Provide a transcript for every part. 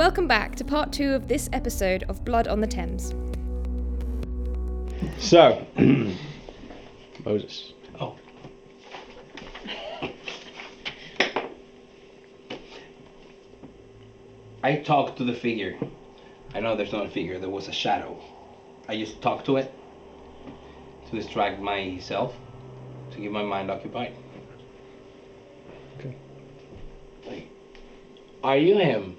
Welcome back to part two of this episode of Blood on the Thames. So, Moses. Oh. I talked to the figure. I know there's not a figure, there was a shadow. I just talked to it to distract myself, to keep my mind occupied. Okay. Like, are you him?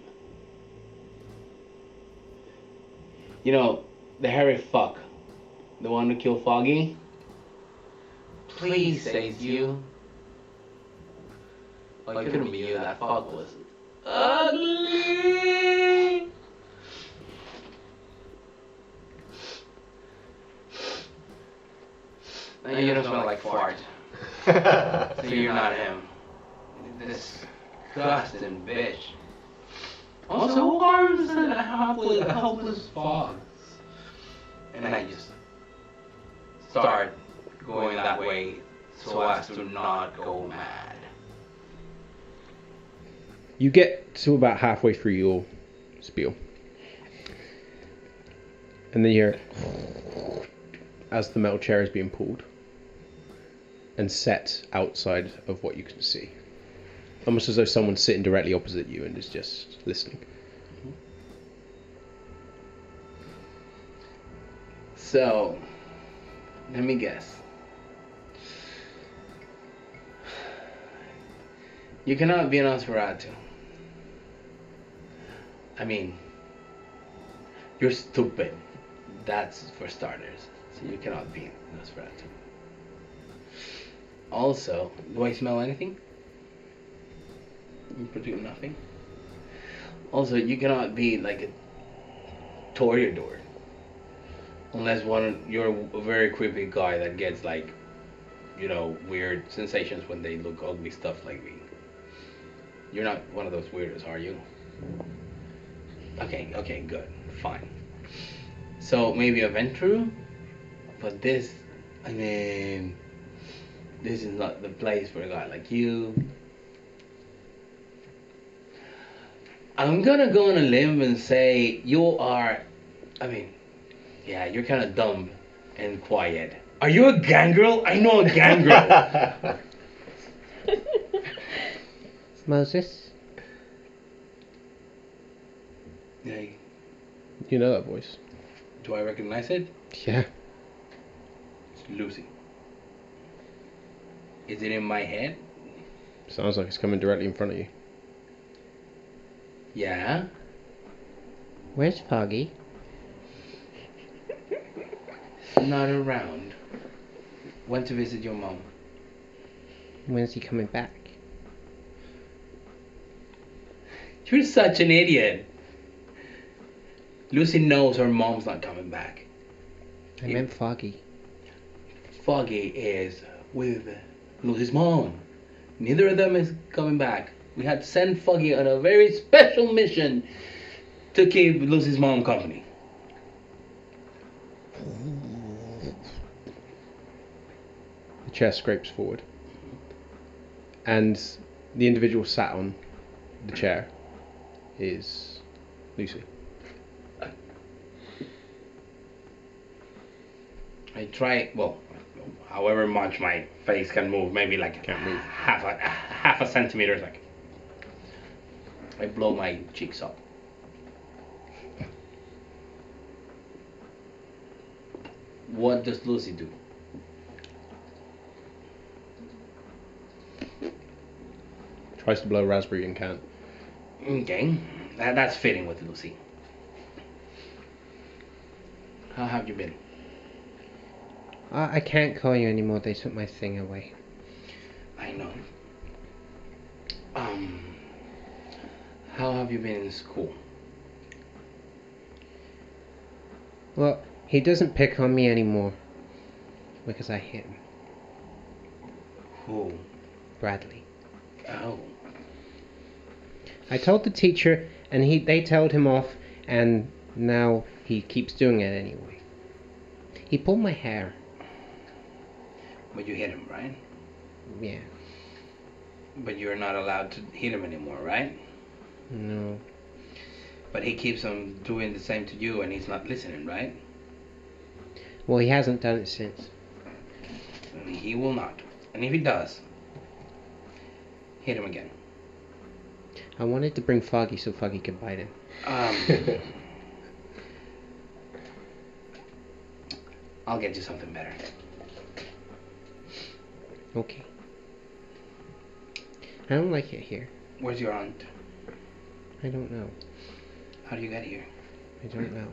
You know, the hairy fuck. The one who killed Foggy? Please say it's you. Oh, it couldn't be you, that fuck was ugly. Now you don't smell like fart. so you're not him. This disgusting bitch. Also, who harms a helpless, a helpless fox? And I just start going that way so as to not go mad. You get to about halfway through your spiel. And then you hear as the metal chair is being pulled and set outside of what you can see. Almost as though someone's sitting directly opposite you and is just listening. So, let me guess. You cannot be an Nosferatu. I mean, you're stupid. That's for starters. So you cannot be Nosferatu. Also, do I smell anything? You produce nothing. Also, you cannot be like a Toreador. Unless one you're a very creepy guy that gets like, you know, weird sensations when they look ugly stuff like me. You're not one of those weirdos, are you? Okay, okay, good, fine. So maybe a Ventrue, but this, I mean, this is not the place for a guy like you. I'm gonna go on a limb and say you are, I mean, yeah, you're kind of dumb and quiet. Are you a gangrel? I know a gangrel. Moses? yeah, You know that voice. do I recognize it? Yeah. It's Lucy. Is it in my head? Sounds like it's coming directly in front of you. Yeah. Where's Foggy? Not around. Went to visit your mom. When's he coming back? You're such an idiot. Lucy knows her mom's not coming back. I Yeah. meant Foggy. Foggy is with Lucy's mom. Neither of them is coming back. We had to send Foggy on a very special mission to keep Lucy's mom company. The chair scrapes forward. And the individual sat on the chair is Lucy. I try, well, however much my face can move, maybe like Can't move. half a half a centimeter, like I blow my cheeks up. What does Lucy do? Tries to blow a raspberry and can't. Okay, that, that's fitting with Lucy. How have you been? I, I can't call you anymore. They took my thing away. I know. Um, how have you been in school? Well, he doesn't pick on me anymore. Because I hit him. Who? Bradley. Oh. I told the teacher, and he they told him off, and now he keeps doing it anyway. He pulled my hair. But you hit him, right? Yeah. But you're not allowed to hit him anymore, right? No. But he keeps on doing the same to you, and he's not listening, right? Well, he hasn't done it since. He will not. And if he does, hit him again. I wanted to bring Foggy so Foggy could bite him. Um, I'll get you something better. Okay. I don't like it here. Where's your aunt? I don't know. How do you get here? I don't know.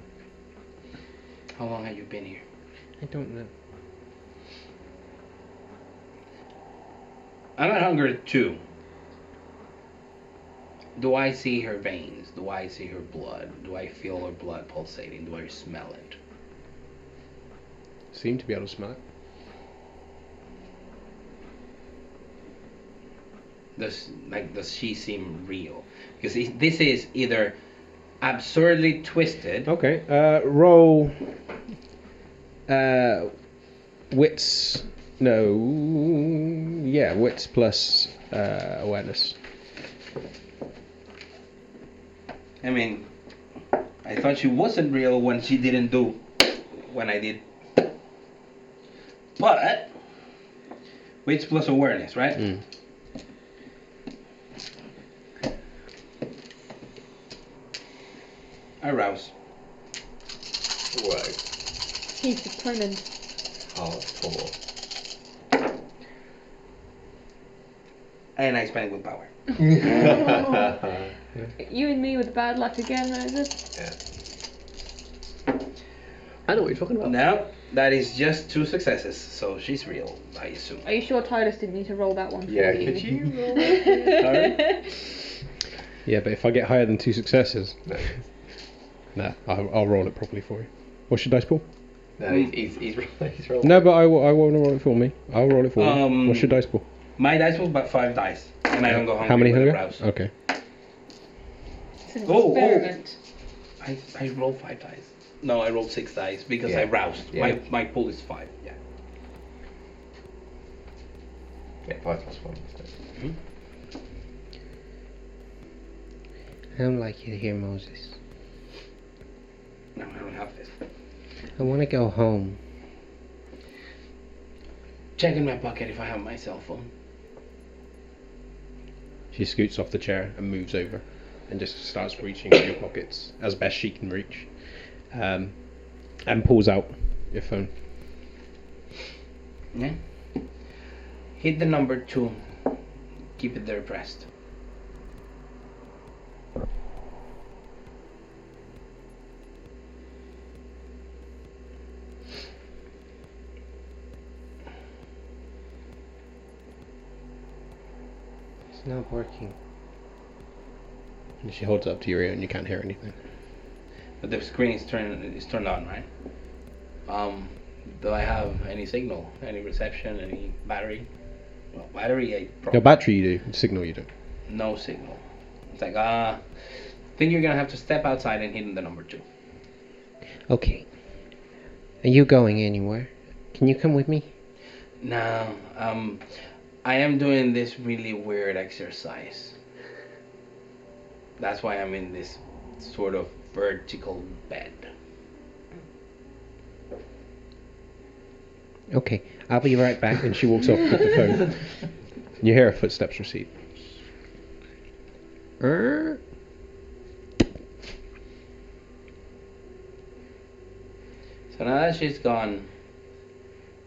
How long have you been here? I don't know. I'm at hunger too. Do I see her veins? Do I see her blood? Do I feel her blood pulsating? Do I smell it? Seem to be able to smell it. Does like does she seem real? Because this is either absurdly twisted. Okay. Uh, roll. Uh, wits. No. Yeah, wits plus uh, awareness. I mean, I thought she wasn't real when she didn't do when I did. But wits plus awareness, right? Mm. Arouse. Right. He's determined. Oh, Hard four. And I spend willpower. You and me with bad luck again, Moses. yeah. I know what you're talking about. No, that is just two successes, so she's real, I assume. Are you sure Titus didn't need to roll that one for Yeah, you? could you roll Yeah, but if I get higher than two successes, No. Nah, I'll, I'll roll it properly for you. What's your dice pool? No, he's, he's, he's, ro- he's rolling. No, but I, will- I won't roll it for me. I'll roll it for you. Um, What's your dice pool? My dice was about five dice, and I don't go hungry How many with hunger? arouse. Okay. It's an Oh, oh. experiment. I, I rolled five dice. No, I rolled six dice because I Yeah. roused. Yeah. My my pool is five. Yeah. Yeah, five plus one. So. I don't like it here, Moses. No, I don't have this. I want to go home. Check in my pocket if I have my cell phone. She scoots off the chair and moves over and just starts reaching in your pockets as best she can reach. Um, and pulls out your phone. Yeah. Hit the number two. Keep it there pressed. Not working. And she holds it up to your ear and you can't hear anything. But the screen is turned is turned on, right? Um, do I have any signal, any reception, any battery? Well, battery, I Your probably battery you do, signal you don't. no signal. It's like ah, uh, think you're gonna have to step outside and hit in the number two. Okay. Are you going anywhere? Can you come with me? No, um, I am doing this really weird exercise. That's why I'm in this sort of vertical bed. Okay, I'll be right back. And she walks off with the phone. You hear her footsteps recede. Er, So now that she's gone,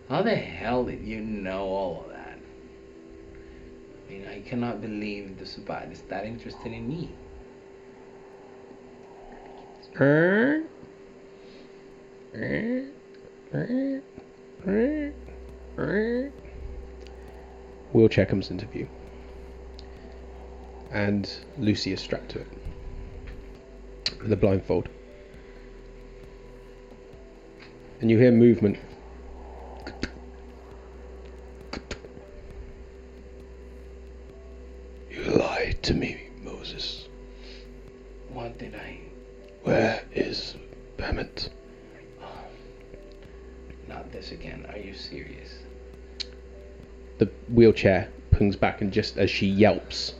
how the hell did you know all of mean, I cannot believe the Sabbat is that interested in me. er, er, er, er, er. Wheelchair comes into view. And Lucy is strapped to it. With a blindfold. And you hear movement. You to me, Moses. What did I? Where is Bemet? Um, not this again. Are you serious? The wheelchair pings back, and just as she yelps,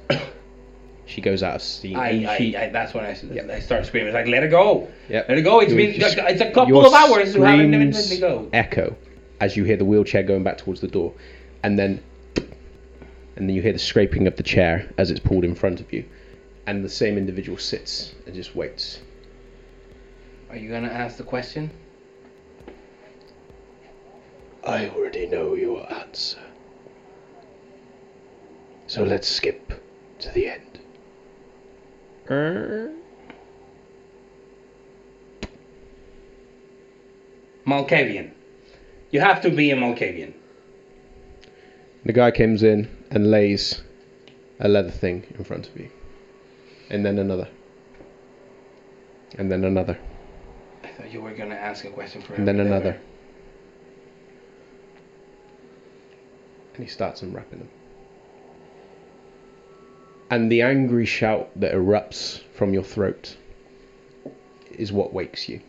she goes out of steam. I, she- I, that's when I, Yep. I start screaming. It's like, let it go. Yep. Let it go. It's been, your it's a couple of hours you haven't even let screams go. Echo as you hear the wheelchair going back towards the door, and then and then you hear the scraping of the chair as it's pulled in front of you, and the same individual sits and just waits. Are you gonna ask the question? I already know your answer. So let's skip to the end. Er? Malkavian. You have to be a Malkavian. The guy comes in and lays a leather thing in front of you. And then another. And then another. I thought you were gonna ask a question for him. And then another. And he starts unwrapping them. And the angry shout that erupts from your throat is what wakes you.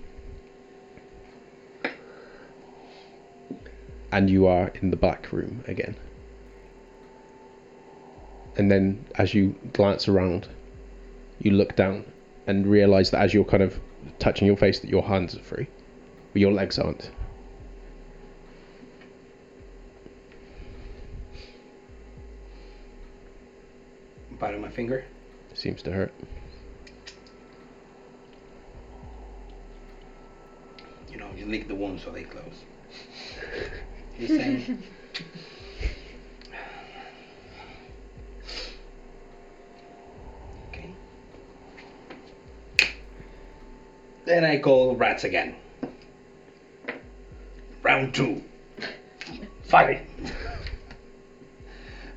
And you are in the back room again. And then as you glance around, you look down and realize that as you're kind of touching your face that your hands are free, but your legs aren't. Bite of my finger. Seems to hurt. You know, you lick the wounds so they close. You saying? Then I call rats again. Round two. Fight.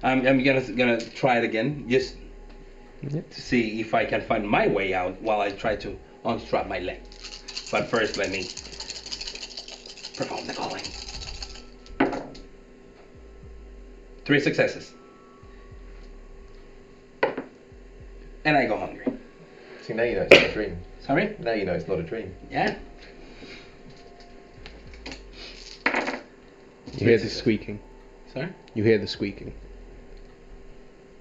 I'm, I'm gonna gonna try it again, just Yep. to see if I can find my way out while I try to unstrap my leg. But first, let me perform the calling. Three successes. And I go hungry. See, now you know it's a dream. Sorry? Now you know it's not a dream. Yeah? You hear the squeaking. Sorry? You hear the squeaking.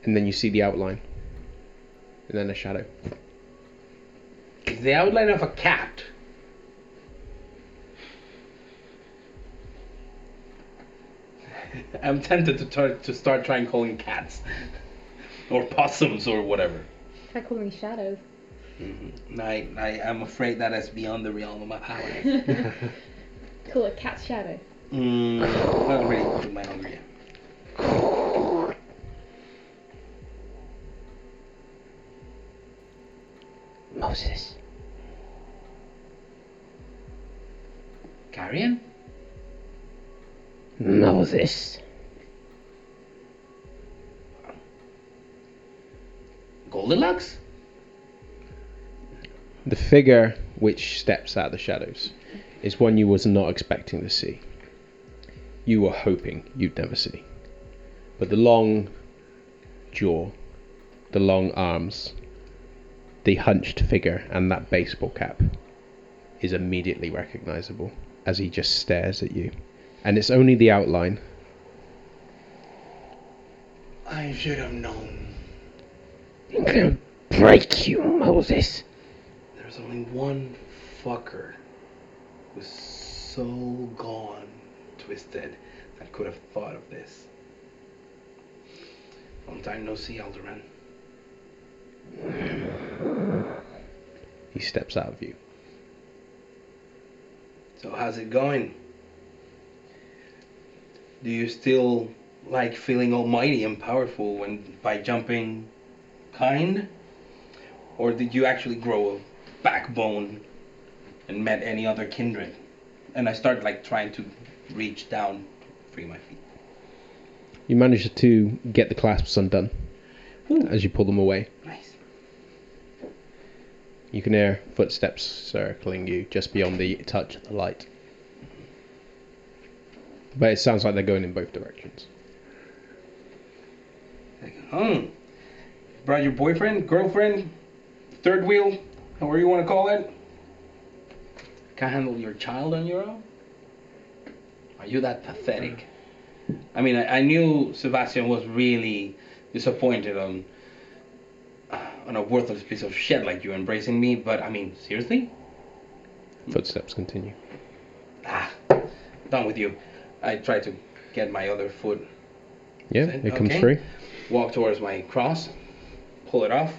And then you see the outline. And then a shadow. It's the outline of a cat. I'm tempted to, tar- to start trying calling cats. or possums or whatever. Try calling shadows. Mhm. I, I am afraid that is beyond the realm of my power. Call it cat's shadow. mm, I don't really do my hungry. Moses. Carrion? Moses. Goldilocks? The figure which steps out of the shadows is one you was not expecting to see. You were hoping you'd never see. But the long jaw, the long arms, the hunched figure, and that baseball cap is immediately recognizable as he just stares at you. And it's only the outline. I should have known. I'm gonna break you, Moses. There's only one fucker who's so gone twisted that could have thought of this. Long time no see, Alderman. He steps out of view. So how's it going? Do you still like feeling almighty and powerful when by jumping kind? Or did you actually grow backbone and met any other kindred? And I started like trying to reach down, free my feet. You manage to get the clasps undone Ooh, as you pull them away. nice. You can hear footsteps circling you just beyond the touch of the light. But it sounds like they're going in both directions. Like, oh, brought your boyfriend, girlfriend, third wheel, however you want to call it. Can't handle your child on your own? Are you that pathetic? I mean, I, I knew Sebastian was really disappointed on on a worthless piece of shit like you embracing me, but I mean, seriously? Footsteps continue. Ah, done with you. I try to get my other foot, Yeah, Then, it comes okay. free. walk towards my cross, pull it off,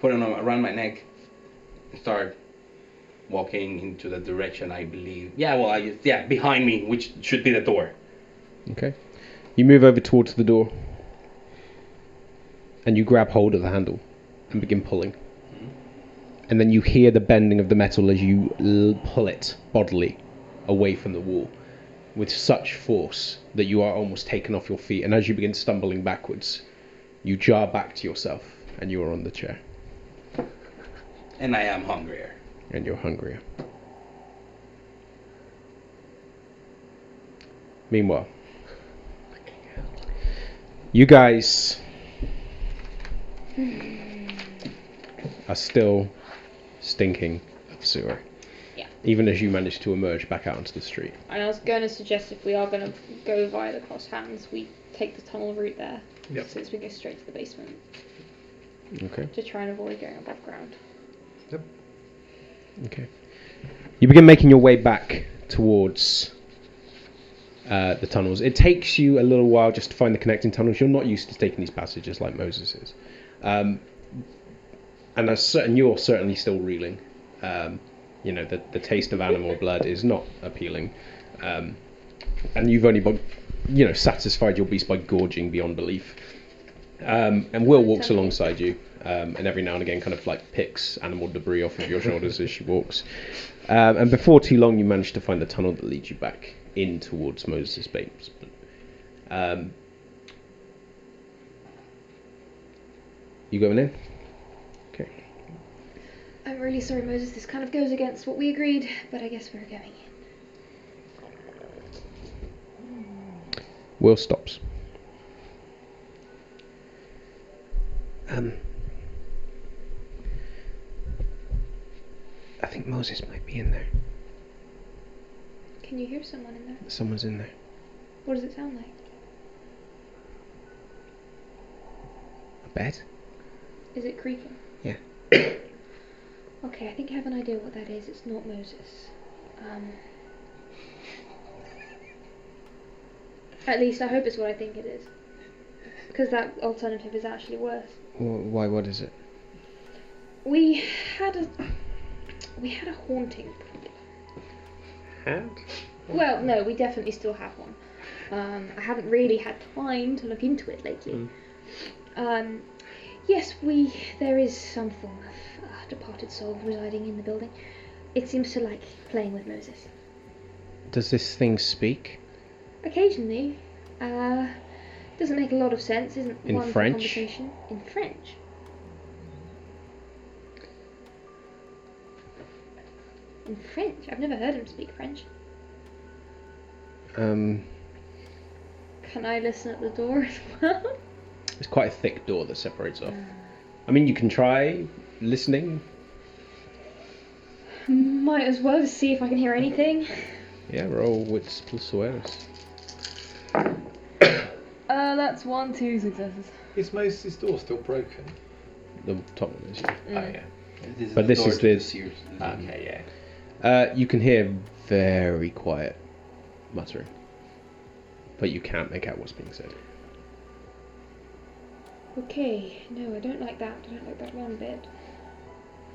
put it around my neck, and start walking into the direction I believe. Yeah, well, I just, yeah behind me, which should be the door. Okay. You move over towards the door. And you grab hold of the handle and begin pulling. Mm-hmm. And then you hear the bending of the metal as you l- pull it bodily away from the wall with such force that you are almost taken off your feet. And as you begin stumbling backwards, you jar back to yourself and you are on the chair. And I am hungrier. and you're hungrier. Meanwhile, you guys are still stinking of sewer. Yeah. Even as you manage to emerge back out onto the street. And I was going to suggest if we are going to go via the cross hands, we take the tunnel route there. Yep. Since we go straight to the basement Okay. to try and avoid going above ground. Okay. You begin making your way back towards uh, the tunnels. It takes you a little while just to find the connecting tunnels. You're not used to taking these passages like Moses is. Um, and as certain, you're certainly still reeling. Um, you know, the, the taste of animal blood is not appealing. Um, and you've only, bu- you know, satisfied your beast by gorging beyond belief. Um, and Will walks alongside you, um, and every now and again kind of like picks animal debris off of your shoulders as she walks. Um, and before too long, you manage to find the tunnel that leads you back in towards Moses' base. Um, you going in? Okay. I'm really sorry, Moses. This kind of goes against what we agreed, but I guess we're going in. Will stops. Um, I think Moses might be in there. Can you hear someone in there? Someone's in there. What does it sound like? A bed? Is it creaking? Yeah. okay, I think I have an idea what that is. It's not Moses. Um, at least I hope it's what I think it is. Because that alternative is actually worse. Why? What is it? We had a we had a haunting. Had? Well, no, we definitely still have one. Um, I haven't really had time to look into it lately. Um, yes, we there is some form of uh, departed soul residing in the building. It seems to like playing with Moses. Does this thing speak? Occasionally, uh, doesn't make a lot of sense. Isn't In one French? conversation. In French. In French. I've never heard him speak French. Um, Can I listen at the door as well? it's quite a thick door that separates off. I mean, you can try listening. Might as well to see if I can hear anything. Yeah, roll wits plus awareness. Uh, that's one, two successes. Is Moses' door still broken? The top one is. Oh yeah. This But the this is the- Sears. Okay, yeah. Uh, you can hear very quiet muttering, but you can't make out what's being said. Okay, no, I don't like that. I don't like that one bit.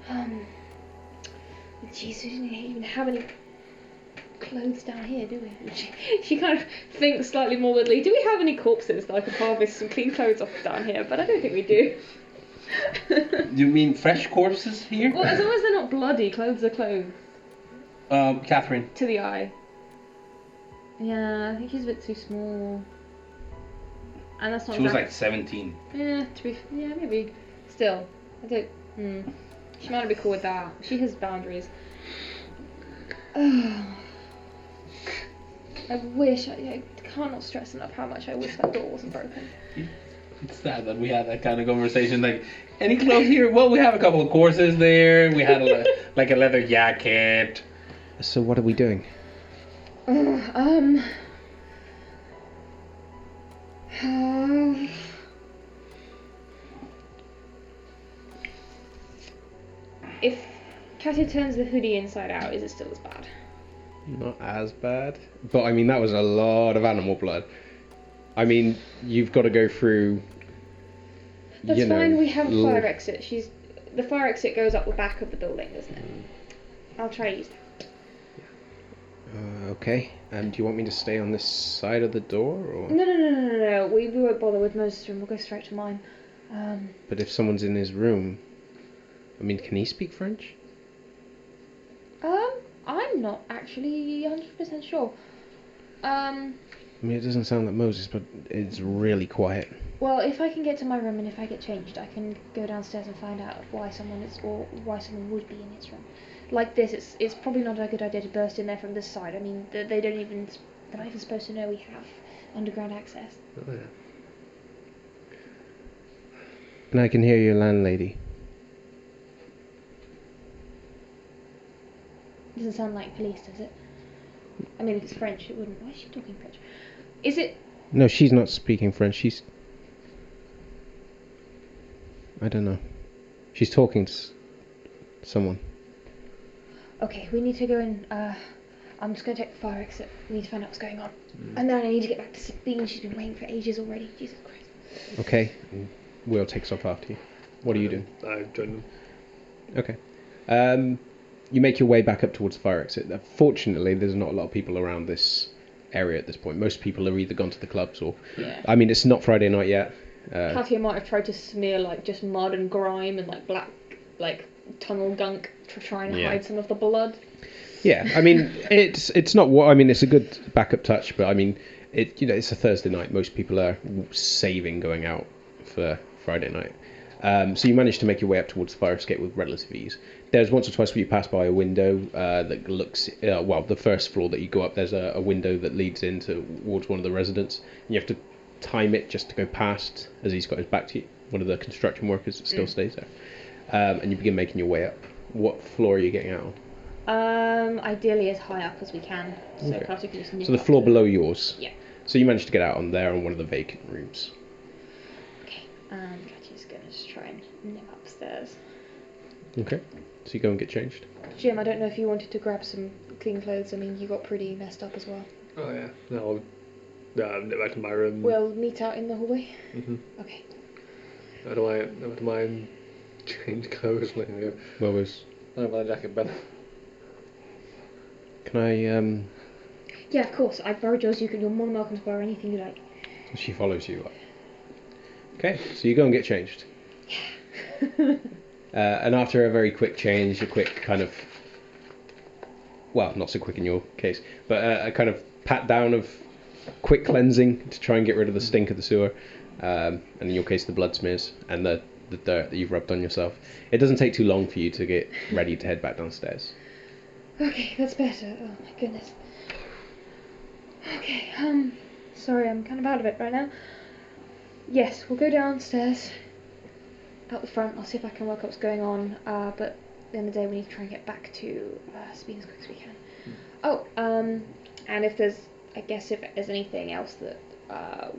Um, jeez, we didn't even have any clothes down here, do we? She, she kind of thinks slightly morbidly. Do we have any corpses that I could harvest some clean clothes off down here? But I don't think we do. do. You mean fresh corpses here? well, as long as they're not bloody, clothes are clothes Um, Catherine. to the eye. Yeah, I think she's a bit too small. And that's not She was like 17. Yeah, to be yeah, maybe. Still, I don't. Hmm. She might not be cool with that. She has boundaries. I wish I, I can't stress enough how much I wish that door wasn't broken. It's sad that we had that kind of conversation. Like, any clothes here? Well, we have a couple of courses there. We had a, like a leather jacket. So what are we doing? Ugh, um. um, if Katya turns the hoodie inside out, is it still as bad? Not as bad, but I mean that was a lot of animal blood. I mean, you've got to go through. That's you know, fine. We have a l- fire exit. She's the fire exit goes up the back of the building, doesn't it? I'll try to use that. Uh, okay. Um, do you want me to stay on this side of the door, or? No, no, no, no, no, no. We, we won't bother with Moses' room. We'll go straight to mine. Um, But if someone's in his room, I mean, can he speak French? um, I'm not actually 100% sure. Um, I mean, it doesn't sound like Moses, but it's really quiet. well, if I can get to my room and if I get changed, I can go downstairs and find out why someone is or why someone would be in his room. Like this, it's it's probably not a good idea to burst in there from this side. I mean, they, they don't even they're not even supposed to know we have underground access. Oh, yeah. And I can hear your landlady. doesn't sound like police, does it? I mean, if it's French, it wouldn't. Why is she talking French? Is it? No, she's not speaking French. She's. I don't know. She's talking to someone. Okay, we need to go in. Uh, I'm just going to take the fire exit. We need to find out what's going on. And then I need to get back to Sabine. She's been waiting for ages already. Jesus Christ. Okay. and Will takes off after you. What are you doing? I joined them. Okay. Um, you make your way back up towards the fire exit. Fortunately, there's not a lot of people around this area at this point. Most people are either gone to the clubs or. Yeah. I mean, it's not Friday night yet. Uh, Katya might have tried to smear like just mud and grime and like black like tunnel gunk to try and Yeah. hide some of the blood. yeah, I mean, it's it's not what I mean. It's a good backup touch, but I mean, it you know, it's a Thursday night. Most people are saving going out for Friday night. Um, so you manage to make your way up towards the fire escape with relative ease. There's once or twice where you pass by a window uh, that looks uh, well. The first floor that you go up, there's a, a window that leads into towards one of the residents. And you have to time it just to go past as he's got his back to you. One of the construction workers that still stays there, um, and you begin making your way up. What floor are you getting out on? Um, ideally as high up as we can, so Okay. Katya can just So the floor to below yours. Yeah. So you managed to get out on there on one of the vacant rooms. Okay. Um, Katya's gonna just try and nip upstairs. Okay. So you go and get changed. Jim, I don't know if you wanted to grab some clean clothes. I mean, you got pretty messed up as well. Oh, yeah. No, I'll uh, nip back to my room. We'll meet out in the hallway. hmm Okay. I don't mind, I don't mind change clothes. Like, you. Where was? I don't a jacket, Ben. Can I? Um. Yeah, of course. I borrowed yours. You can. You're more than welcome to borrow anything you like. She follows you. Okay. So you go and get changed. Uh, and after a very quick change, a quick kind of, well, not so quick in your case, but uh, a kind of pat down of quick cleansing to try and get rid of the stink of the sewer, um, and in your case, the blood smears and the, the dirt that you've rubbed on yourself. It doesn't take too long for you to get ready to head back downstairs. Okay, that's better. Oh my goodness. Okay. Um. Sorry, I'm kind of out of it right now. Yes, we'll go downstairs. Out the front. I'll see if I can work out what's going on. Uh, but at the end of the day, we need to try and get back to uh, Sabine as quick as we can. Oh. Um. And if there's, I guess, if there's anything else that. Uh,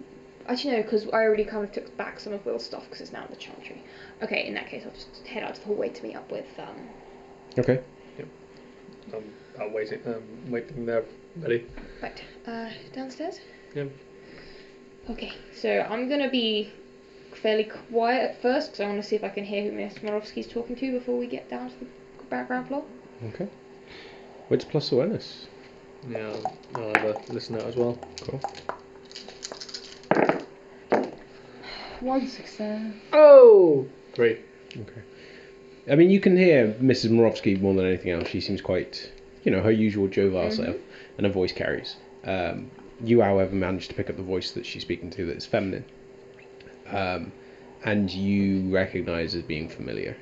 Actually, no, because I already kind of took back some of Will's stuff because it's now in the chantry. Okay, in that case, I'll just head out to the hallway to meet up with um, Okay. I'm, I'm waiting, um, waiting there, ready. Right, uh, downstairs? Yep. Okay, so I'm gonna be fairly quiet at first because I want to see if I can hear who Mr. Morovsky's talking to before we get down to the background ground floor. Okay. Which plus awareness? Yeah, I'll have a listen out as well. Cool. One success. Oh! Three. Okay. I mean, you can hear Mrs. Morovsky more than anything else. She seems quite, you know, her usual jovial self, and her voice carries. Um, you, however, manage to pick up the voice that she's speaking to that's feminine, um, and you recognise as being familiar,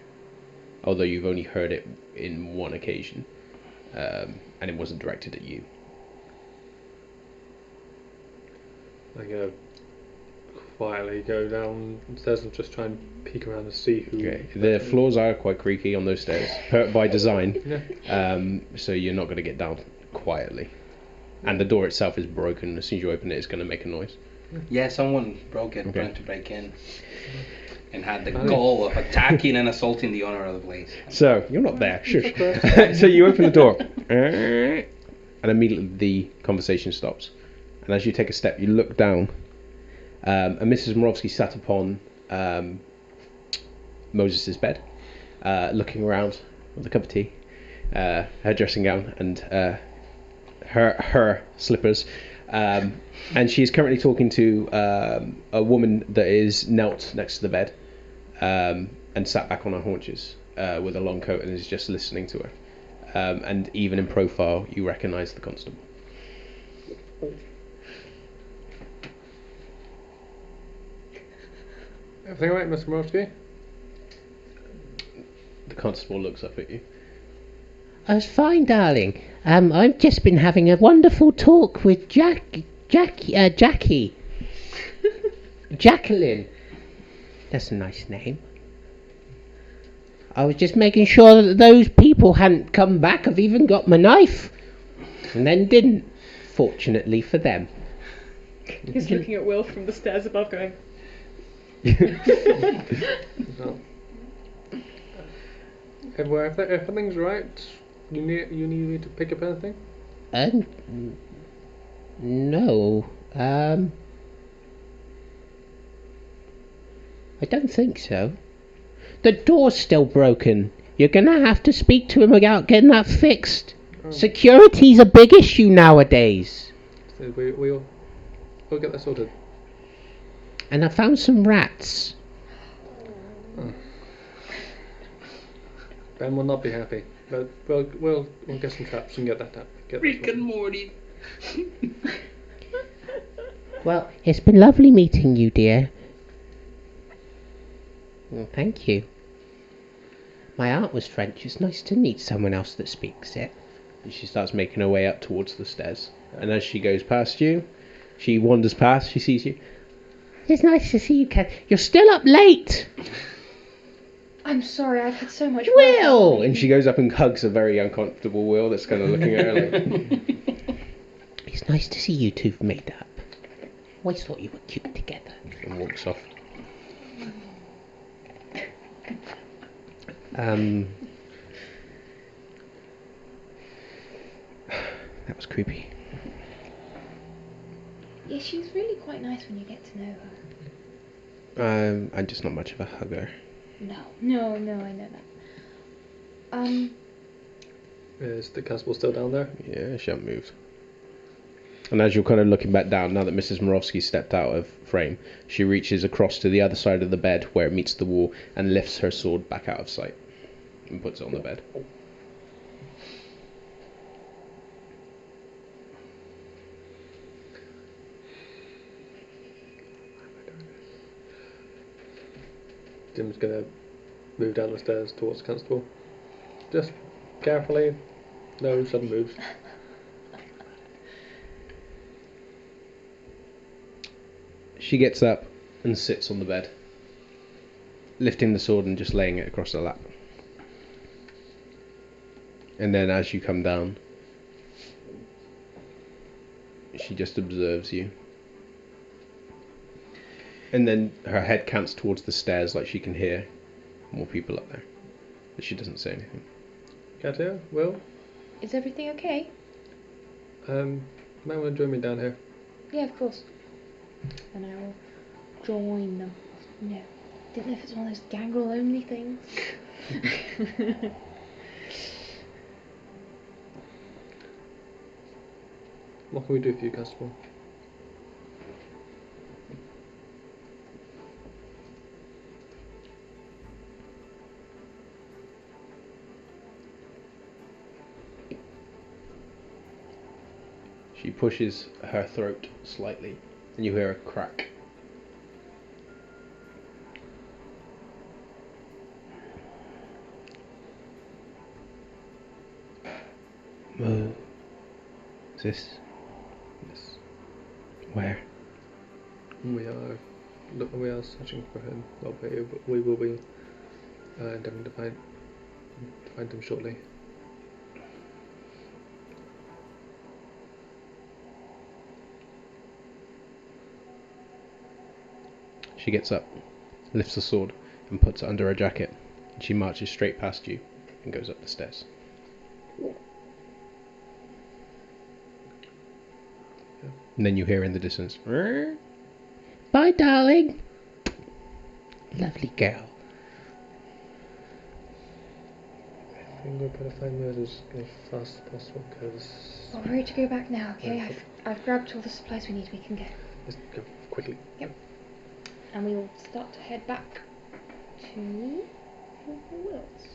although you've only heard it in one occasion, um, and it wasn't directed at you. I'm gonna quietly go downstairs and just try and peek around to see who. Okay. The floors are quite creaky on those stairs, per, by design. Yeah. Um, so you're not going to get down quietly. And the door itself is broken. As soon as you open it, it's going to make a noise. Yeah, someone broke it Okay. trying to break in. and had the goal of attacking and assaulting the owner of the place. So you're not there. Shush. so you open the door, and immediately the conversation stops. And as you take a step, you look down, um, and Mrs. Morovsky sat upon um, Moses' bed, uh, looking around with a cup of tea, uh, her dressing gown, and uh, her her slippers. Um, and she's currently talking to um, a woman that is knelt next to the bed um, and sat back on her haunches uh, with a long coat and is just listening to her. Um, and even in profile, you recognise the constable. Everything alright, Mr. Morovsky? The constable looks up at you. I was fine, darling. Um, I've just been having a wonderful talk with Jack, Jack, uh, Jackie, Jacqueline. That's a nice name. I was just making sure that those people hadn't come back. I've even got my knife, and then didn't. Fortunately for them. He's looking at Will from the stairs above, going. So, everywhere, if everything's right, you need you need me to pick up anything? Um, no. Um, I don't think so. The door's still broken. You're gonna have to speak to him about getting that fixed. Security's a big issue nowadays. So we we'll we'll get that sorted. And I found some rats. Ben will not be happy, but we'll we'll, we'll get some traps and get that up. Get that Rick and Morty. Well, it's been lovely meeting you, dear. Well, thank you. My aunt was French. It's nice to meet someone else that speaks it. And she starts making her way up towards the stairs. And as she goes past you, she wanders past, she sees you. It's nice to see you, Kat. You're still up late. I'm sorry, I've had so much. Will! on And she goes up and hugs a very uncomfortable Will that's kind of looking at her like. It's nice to see you two've made up. Always thought you were cute together. and walks off. Um, That was creepy. Yeah, she's really quite nice when you get to know her. Um, I'm just not much of a hugger. No, no, no, I know that. Um, Is the constable still down there? Yeah, she hasn't moved. And as you're kind of looking back down, now that Mrs. Morovsky stepped out of frame, she reaches across to the other side of the bed where it meets the wall and lifts her sword back out of sight and puts it on the bed. Jim's gonna move down the stairs towards the constable. Just carefully, no sudden moves. She gets up and sits on the bed, lifting the sword and just laying it across her lap. And then as you come down, she just observes you. And then her head cants towards the stairs like she can hear more people up there. But she doesn't say anything. Katya, Will, is everything okay? um, might want to join me down here. Yeah, of course. And I will join them. No, didn't know if it's one of those gangrel only things. What can we do for you, constable? Pushes her throat slightly, and you hear a crack. Mo. Is this? Yes. Where? We are look, we are searching for him. Well, we, we will be uh, endeavouring to find to find him shortly. She gets up, lifts the sword, and puts it under her jacket. And she marches straight past you and goes up the stairs. And then you hear in the distance. Bye, darling. Lovely girl. I think we're better find murders as fast as possible because Well, we're ready to go back now, okay? I've, I've grabbed all the supplies we need. We can go. let's go quickly. And we will start to head back to Wills.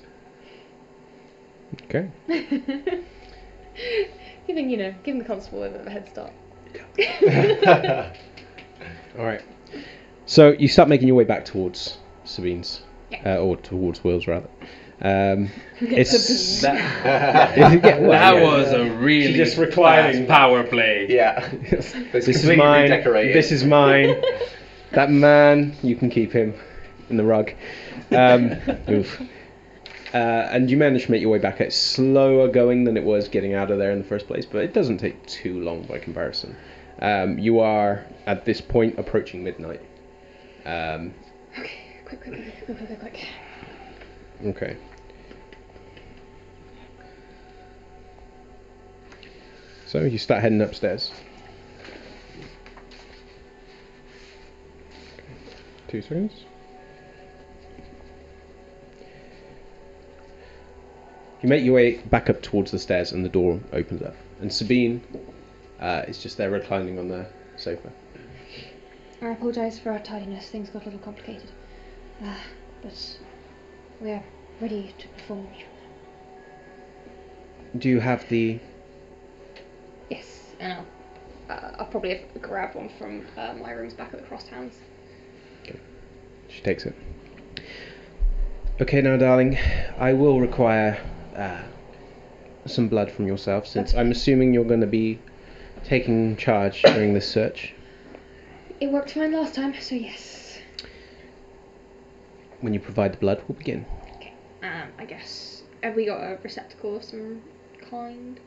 Okay. giving, you know, giving the constable a bit of a head start. All right. So you start making your way back towards Sabine's, Yeah. uh, or towards Will's rather. Um, it's That, Yeah, well, that yeah. was a really just reclining. power play. yeah. This is mine. This is mine. That man, you can keep him in the rug. Um, oof. Uh, and you manage to make your way back. It's slower going than it was getting out of there in the first place, but it doesn't take too long by comparison. Um, you are at this point approaching midnight. Um, Okay, quick, quick, quick, quick, quick, quick, quick. Okay. So you start heading upstairs. Two seconds. You make your way back up towards the stairs, and the door opens up. And Sabine uh, is just there reclining on the sofa. I apologise for our tardiness. Things got a little complicated. Uh, but we are ready to perform the ritual. Do you have the? Yes, and I'll, uh, I'll probably grab one from uh, my rooms back at the Crosstowns. She takes it. Okay, now, darling, I will require uh, some blood from yourself, since I'm assuming you're going to be taking charge during this search. It worked fine last time, so yes. When you provide the blood, we'll begin. Okay. Um, I guess. Have we got a receptacle of some kind?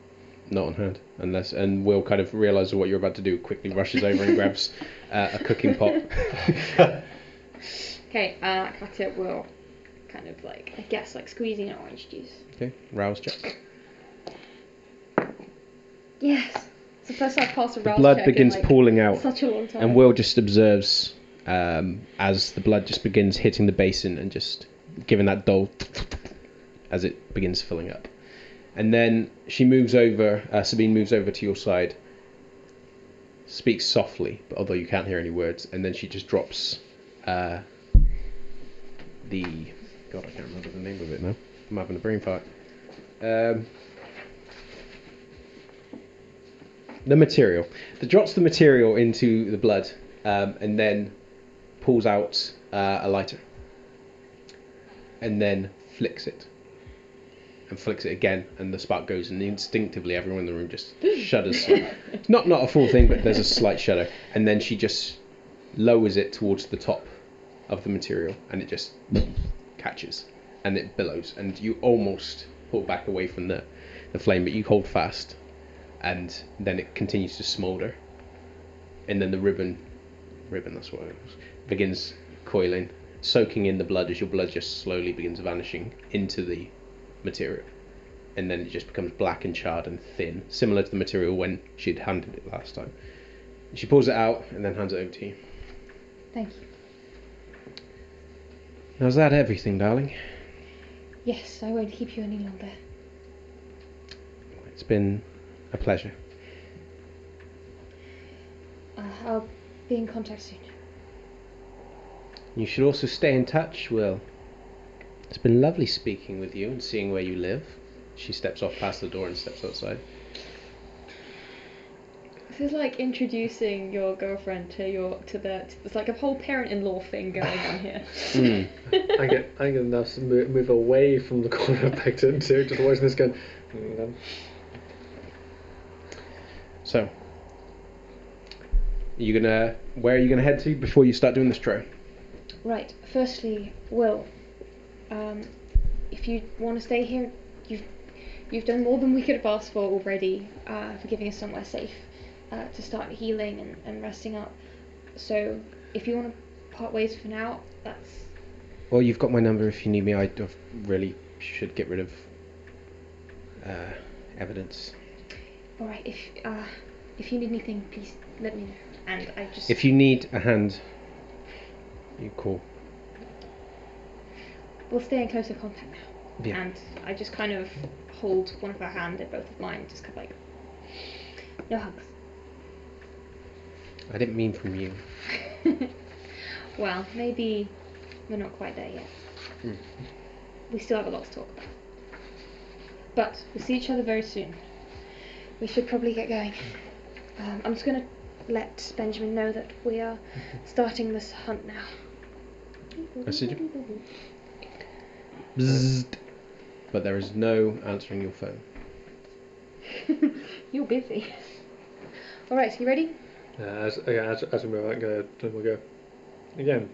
Not on hand, unless and Will kind of realizes what you're about to do, quickly rushes over and grabs uh, a cooking pot. Okay, uh, Katya will kind of like, I guess, like squeezing an orange juice. okay, rouse check. Yes! It's the first time I've passed a rouse blood check begins in, like, pooling out. such a long time. And Will just observes um, as the blood just begins hitting the basin and just giving that dull as it begins filling up. And then she moves over, uh, Sabine moves over to your side, speaks softly, but although you can't hear any words, and then she just drops uh, the. God, I can't remember the name of it now. I'm having a brain fart. Um, the material. The drops the material into the blood, um, and then pulls out uh, a lighter, and then flicks it, and flicks it again, and the spark goes, and instinctively everyone in the room just shudders. not not a full thing, but there's a slight shudder, and then she just lowers it towards the top of the material, and it just catches, and it billows, and you almost pull back away from the the flame, but you hold fast, and then it continues to smolder, and then the ribbon, ribbon that's what it was, begins coiling, soaking in the blood as your blood just slowly begins vanishing into the material, and then it just becomes black and charred and thin, similar to the material when she'd handed it last time. She pulls it out and then hands it over to you. Thank you. Now, is that everything, darling? Yes, I won't keep you any longer. It's been a pleasure. Uh, I'll be in contact soon. You should also stay in touch, Will. It's been lovely speaking with you and seeing where you live. She steps off past the door and steps outside. This is like introducing your girlfriend to your to the. To, it's like a whole parent-in-law thing going on here. Mm. I get I get enough to move, move away from the corner I backed into, just watching this going. "Mm, then." So, you gonna where are you gonna head to before you start doing this tro? Right. Firstly, Will, um, if you want to stay here, you've you've done more than we could have asked for already uh, for giving us somewhere safe uh, to start healing and, and resting up. So if you want to part ways for now, that's Well, you've got my number if you need me. I really should get rid of uh, evidence. All right. If uh, if you need anything, please let me know. And I just If you need a hand, you call. we'll stay in closer contact now. Yeah. And I just kind of hold one of her hand in both of mine, just kind of like no hugs. I didn't mean from you. well, maybe we're not quite there yet. Hmm. We still have a lot to talk about. But we'll see each other very soon. We should probably get going. Um, I'm just going to let Benjamin know that we are starting this hunt now. Message Bzzzt. But there is no answering your phone. You're busy. Alright, are you ready? Uh, as, yeah, as, as we move out, go, then we'll go. Again,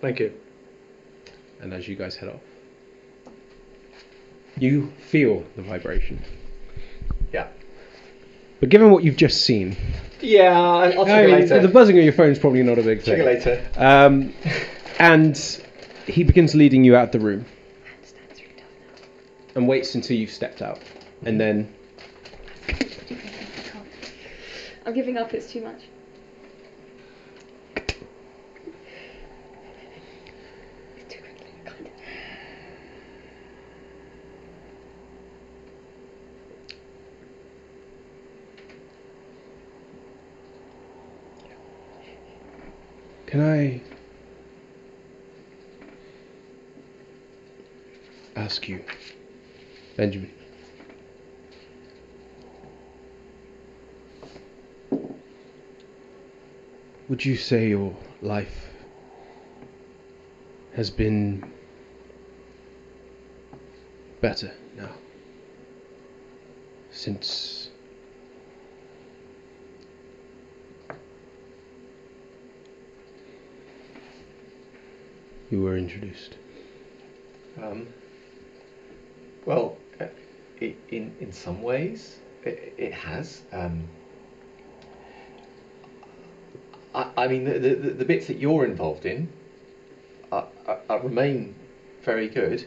thank you. And as you guys head off, you feel the vibration. Yeah. But given what you've just seen, Yeah, I'll, I'll check I it mean, later. the buzzing of your phone is probably not a big check thing. it later. Um, and he begins leading you out the room I understand it's really tough and waits until you've stepped out. And then now. I'm giving up, it's too much. Can I ask you, Benjamin? Would you say your life has been better now? Since you were introduced? Um, well, uh, in in some ways, it, it has. Um, I, I mean, the, the the bits that you're involved in, uh, uh, uh, remain very good.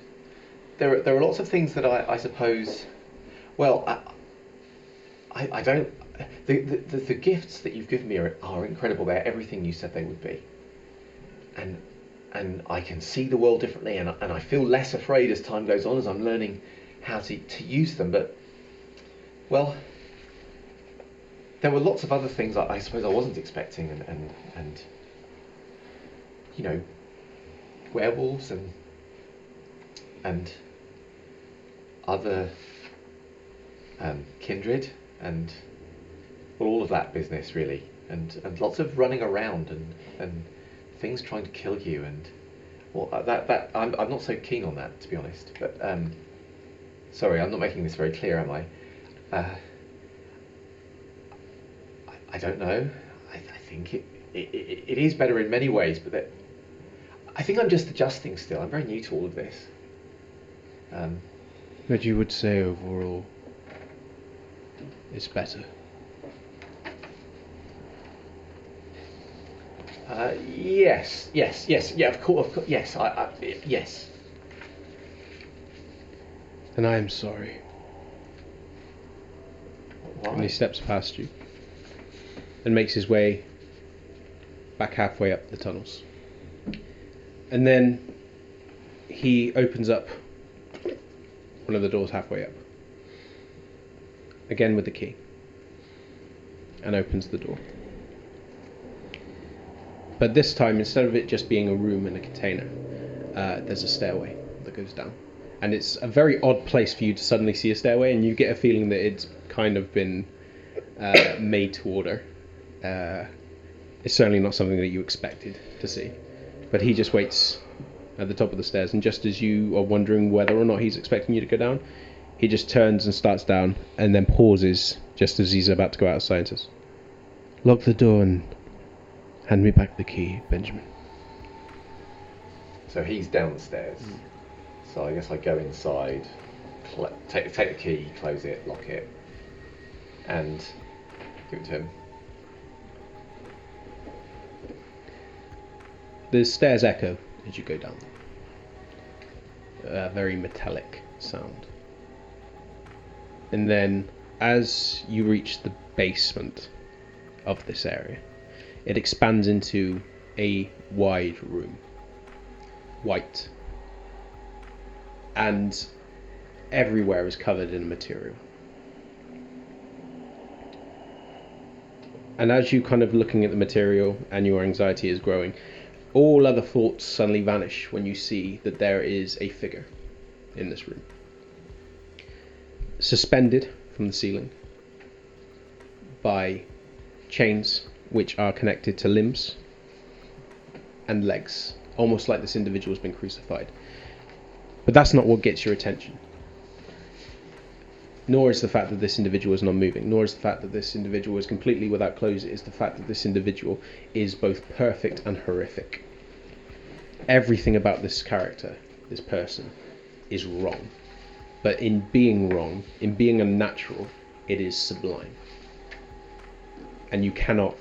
There are, there are lots of things that I, I suppose. Well, I, I, I don't. The, the, the, gifts that you've given me are, are incredible. They're everything you said they would be. And and I can see the world differently, and, and I feel less afraid as time goes on as I'm learning how to, to use them. But, well, there were lots of other things I, I suppose I wasn't expecting, and, and, and you know, werewolves and and other um, kindred and well, all of that business really, and and lots of running around and and things trying to kill you and well uh, that that I'm I'm not so keen on that to be honest. But um, sorry, I'm not making this very clear, am I? Uh, I, don't know. I, I think it, it it it is better in many ways, but that I think I'm just adjusting still. I'm very new to all of this. Um, But you would say overall it's better. uh, yes, yes, yes, yeah, of course, of course yes, I, I, yes. And I am sorry. And he steps past you and makes his way back halfway up the tunnels. And then he opens up one of the doors halfway up. Again with the key. And opens the door. But this time, instead of it just being a room and a container, uh, there's a stairway that goes down. And it's a very odd place for you to suddenly see a stairway, and you get a feeling that it's kind of been uh, made to order. Uh, it's certainly not something that you expected to see. But he just waits at the top of the stairs, and just as you are wondering whether or not he's expecting you to go down, he just turns and starts down, and then pauses just as he's about to go outside and says, Lock the door and hand me back the key, Benjamin. So he's downstairs. the stairs. So I guess I go inside, cl- take take the key, close it, lock it, and give it to him. The stairs echo as you go down. a very metallic sound. And then, as you reach the basement of this area, it expands into a wide room, white, and everywhere is covered in material. And as you kind of looking at the material and your anxiety is growing, all other thoughts suddenly vanish when you see that there is a figure in this room. Suspended from the ceiling by chains which are connected to limbs and legs, almost like this individual has been crucified. But that's not what gets your attention. Nor is the fact that this individual is not moving, nor is the fact that this individual is completely without clothes, it is the fact that this individual is both perfect and horrific. Everything about this character, this person, is wrong. But in being wrong, in being unnatural, it is sublime. And you cannot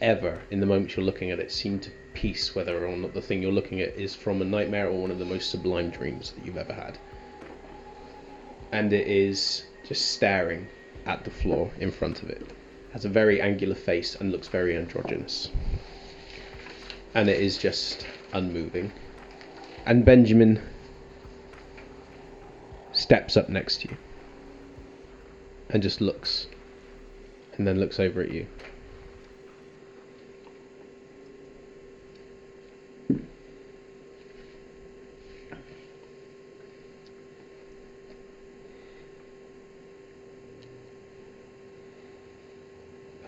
ever, in the moment you're looking at it, seem to piece whether or not the thing you're looking at is from a nightmare or one of the most sublime dreams that you've ever had. And it is just staring at the floor in front of it. Has a very angular face and looks very androgynous. And it is just unmoving. And Benjamin steps up next to you and just looks and then looks over at you.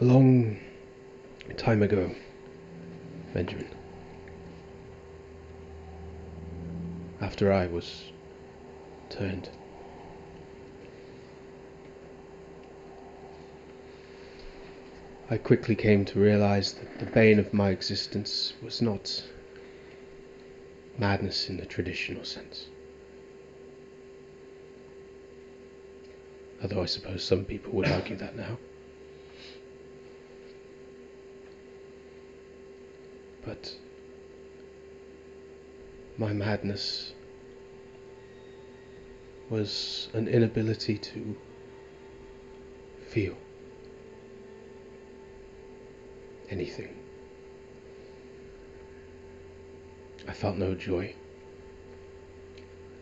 A long time ago, Benjamin. After I was turned. I quickly came to realize that the bane of my existence was not madness in the traditional sense. Although I suppose some people would argue that now. But my madness was an inability to feel anything. I felt no joy.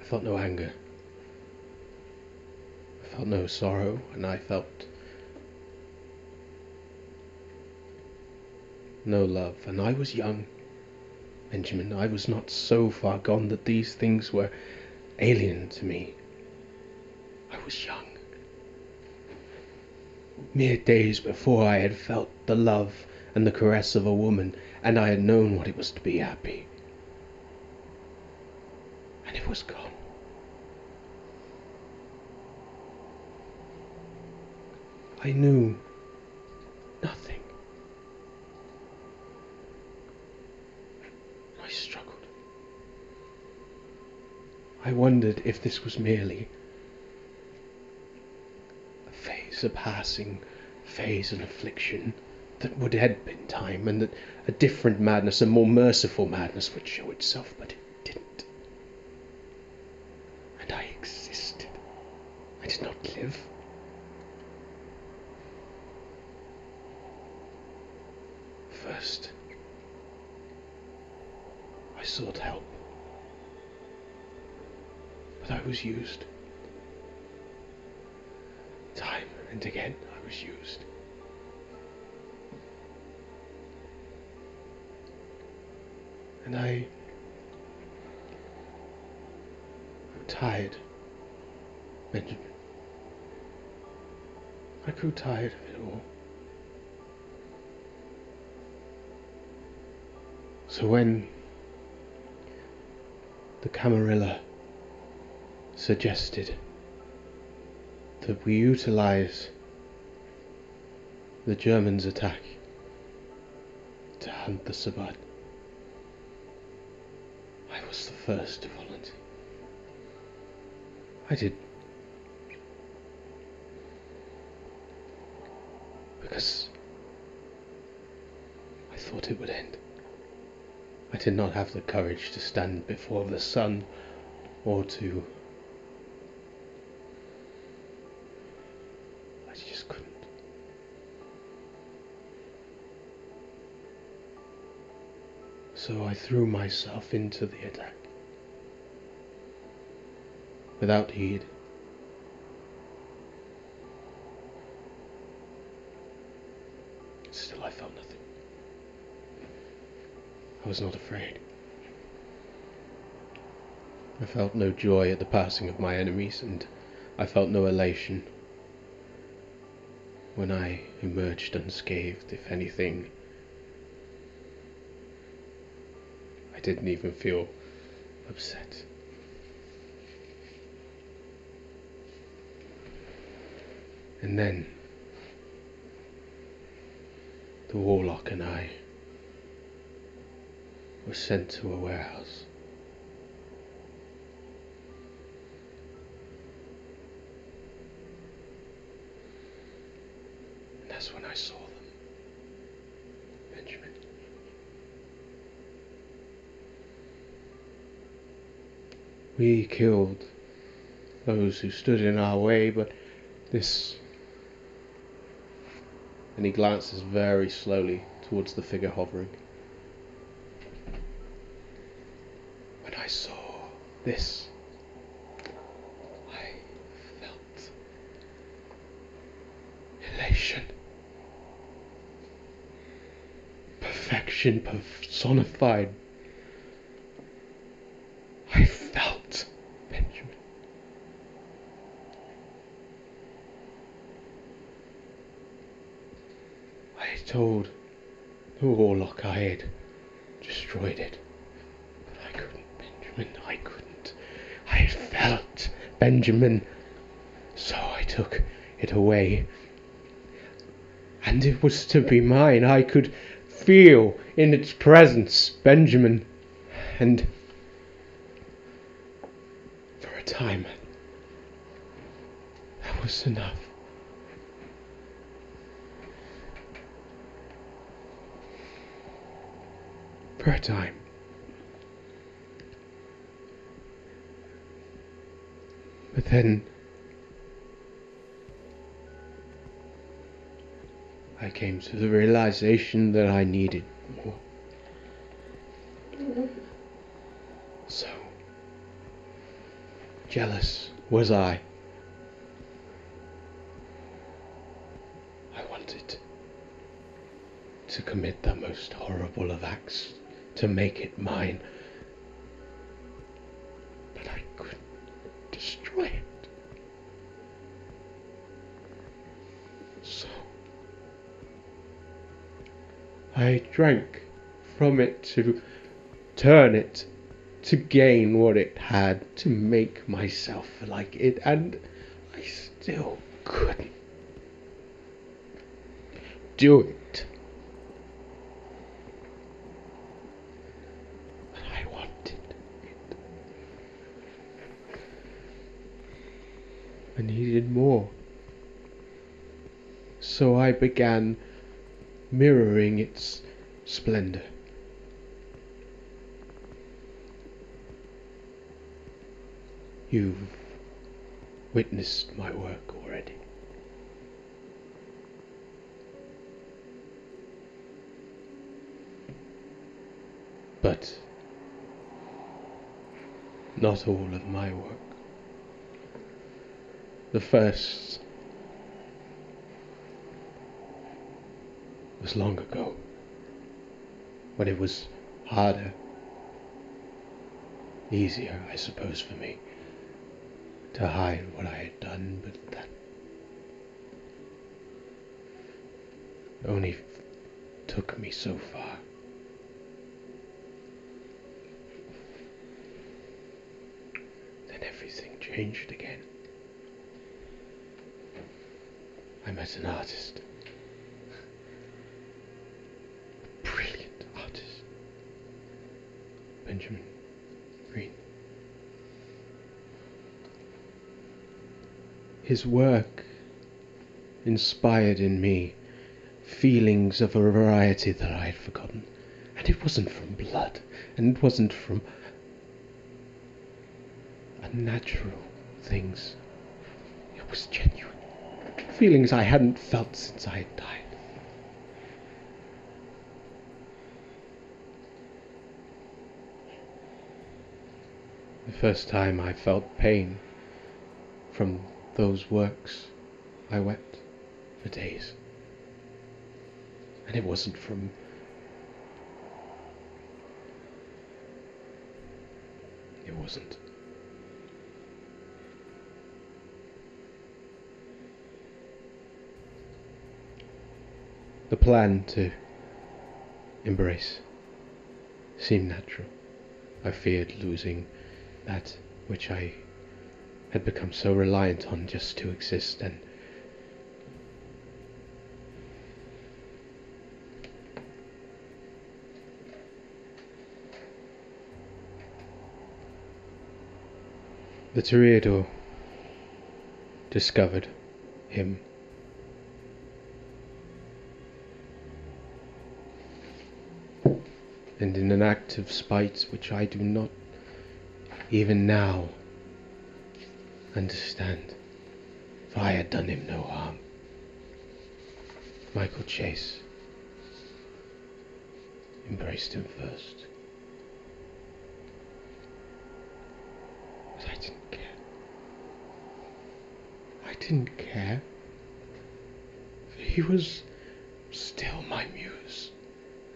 I felt no anger. I felt no sorrow, and I felt no love. And I was young, Benjamin. I was not so far gone that these things were alien to me. I was young. Mere days before I had felt the love and the caress of a woman, and I had known what it was to be happy. And it was gone. I knew nothing. I struggled. I wondered if this was merely a phase, a passing phase, an affliction that would end in time, and that a different madness, a more merciful madness, would show itself, but it didn't. And I existed. I did not live. First, I sought help, but I was used. Time and again, I was used. and I grew tired, Benjamin. I grew tired of it all. So when the Camarilla suggested that we utilize the Germans' attack to hunt the Sabbat. I was the first to volunteer. I did. Because I thought it would end. I did not have the courage to stand before the sun or to. So I threw myself into the attack. Without heed. Still, I felt nothing. I was not afraid. I felt no joy at the passing of my enemies, and I felt no elation when I emerged unscathed, if anything. I didn't even feel upset. And then the warlock and I were sent to a warehouse. And that's when I saw them. Benjamin. We killed those who stood in our way, but this. And he glances very slowly towards the figure hovering. When I saw this, I felt elation. Perfection personified. I felt Benjamin. I told the warlock I had destroyed it. But I couldn't, Benjamin, I couldn't. I felt Benjamin. So I took it away. And it was to be mine. I could feel in its presence Benjamin. And for a time, that was enough. A time. But then I came to the realization that I needed more. So jealous was I. I wanted to commit the most horrible of acts, to make it mine. But I couldn't destroy it. So I drank from it to turn it to gain what it had, to make myself like it, and I still couldn't do it. But I wanted it. I needed more. So I began mirroring its splendor. You've witnessed my work already. But not all of my work. The first was long ago, when it was harder, easier, I suppose, for me to hide what I had done, but that only took me so far. Then everything changed again. I met an artist. A brilliant artist. Benjamin Green. His work inspired in me feelings of a variety that I had forgotten. And it wasn't from blood, and it wasn't from unnatural things. It was genuine. Feelings I hadn't felt since I had died. The first time I felt pain from those works, I wept for days. And it wasn't from It wasn't. The plan to embrace seemed natural. I feared losing that which I had become so reliant on just to exist and the Toreador discovered him. And in an act of spite which I do not even now understand, for I had done him no harm. Michael Chase embraced him first. But I didn't care. I didn't care. He was still my muse.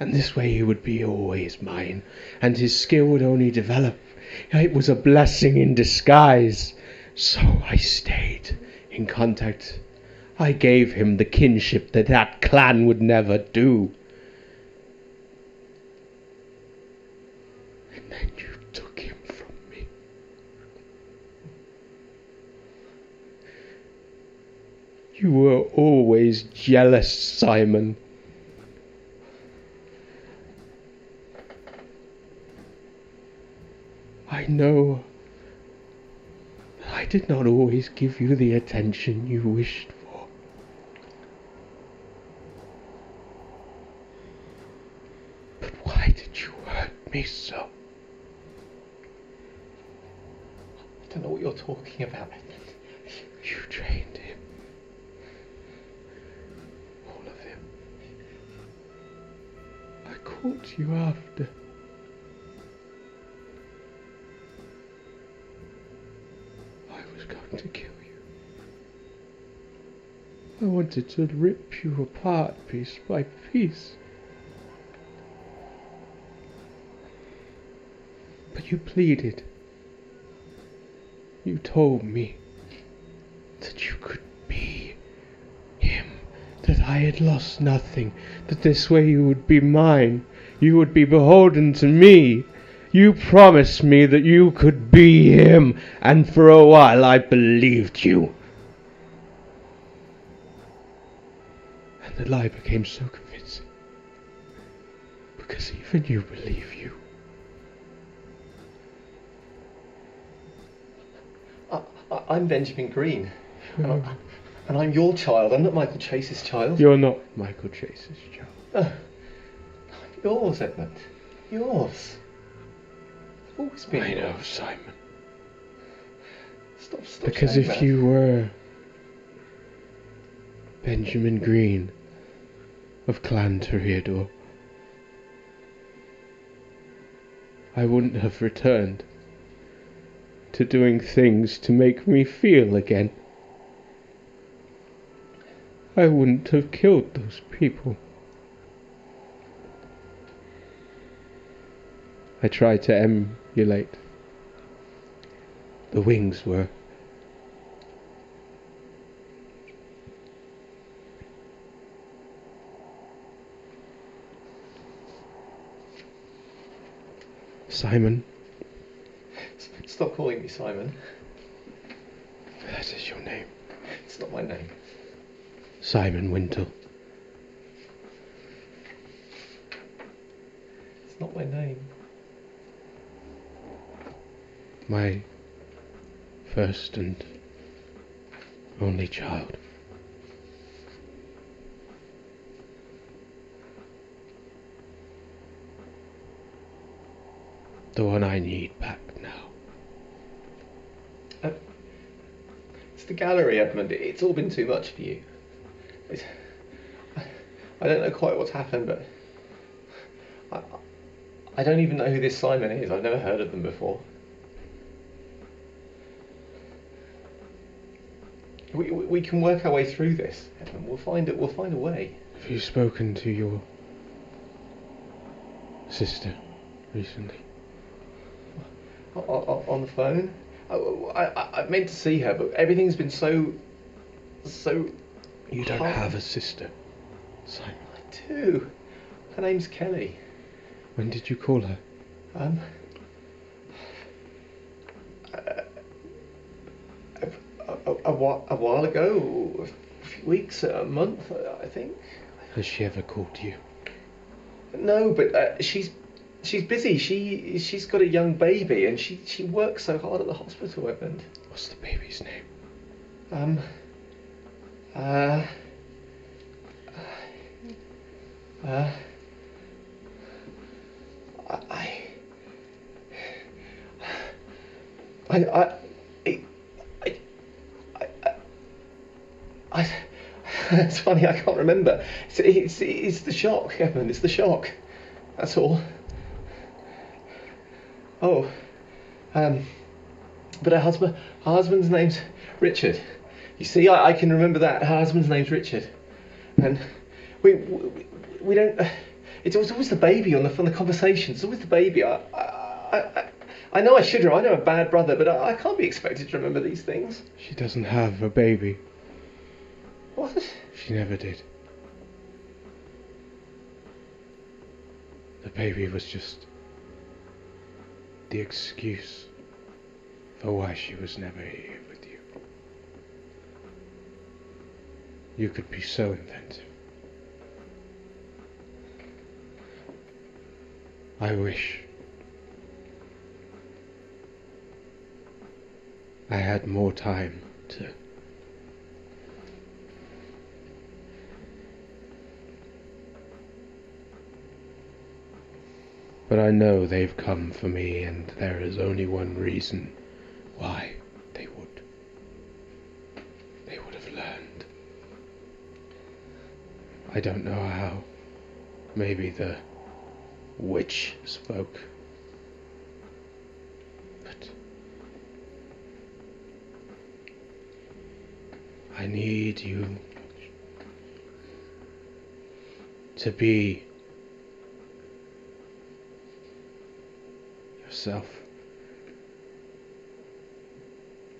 And this way he would be always mine, and his skill would only develop. It was a blessing in disguise. So I stayed in contact. I gave him the kinship that that clan would never do. And then you took him from me. You were always jealous, Simon. I know that I did not always give you the attention you wished for. But why did you hurt me so? I don't know what you're talking about. You trained him. All of him. I caught you after. Was going to kill you. I wanted to rip you apart piece by piece. But you pleaded. You told me that you could be him, that I had lost nothing, that this way you would be mine, you would be beholden to me. You promised me that you could be him, and for a while I believed you. And the lie became so convincing. Because even you believe you. I, I'm Benjamin Green. And, I, and I'm your child. I'm not Michael Chase's child. You're not Michael Chase's child. Uh, yours, Edmund. Yours. I've always been I know, yours. Simon. Stop, stop Because if that. you were Benjamin Green of Clan Toreador, I wouldn't have returned to doing things to make me feel again. I wouldn't have killed those people. I tried to emulate. The wings were Simon, Stop calling me Simon. that is your name. It's not my name. Simon Wintle. It's not my name. My first and only child. The one I need back now. Uh, it's the gallery, Edmund. It's all been too much for you. It's, I, I don't know quite what's happened, but I, I don't even know who this Simon is. I've never heard of them before. We, we, can work our way through this, Edmund. We'll find it. We'll find a way. Have you spoken to your sister recently? O- o- on the phone. I, I, I meant to see her, but everything's been so, so. You don't hard. have a sister, Simon. I do. Her name's Kelly. When did you call her? Um. uh, A, a, a, whi- a while ago, a few weeks, a month, I think. Has she ever called you? No, but uh, she's she's busy. She she's got a young baby, and she she works so hard at the hospital, Edmund. What's the baby's name? Um. Uh. Uh. I. I. I. I. I. I it's funny, I can't remember. It's, it's, it's the shock, Evan. It's the shock. That's all. Oh. Um. But her husband, her husband's name's Richard. You see, I, I can remember that. Her husband's name's Richard, and we we, we don't. It's always, the baby on the from the conversation. It's always the baby. I I, I, I- I know I should. I know I'm a bad brother, but I, I can't be expected to remember these things. She doesn't have a baby. What? She never did. The baby was just the excuse for why she was never here with you. You could be so inventive. I wish I had more time to But I know they've come for me, and there is only one reason why they would. They would have learned. I don't know how. Maybe the witch spoke. But I need you to be yourself.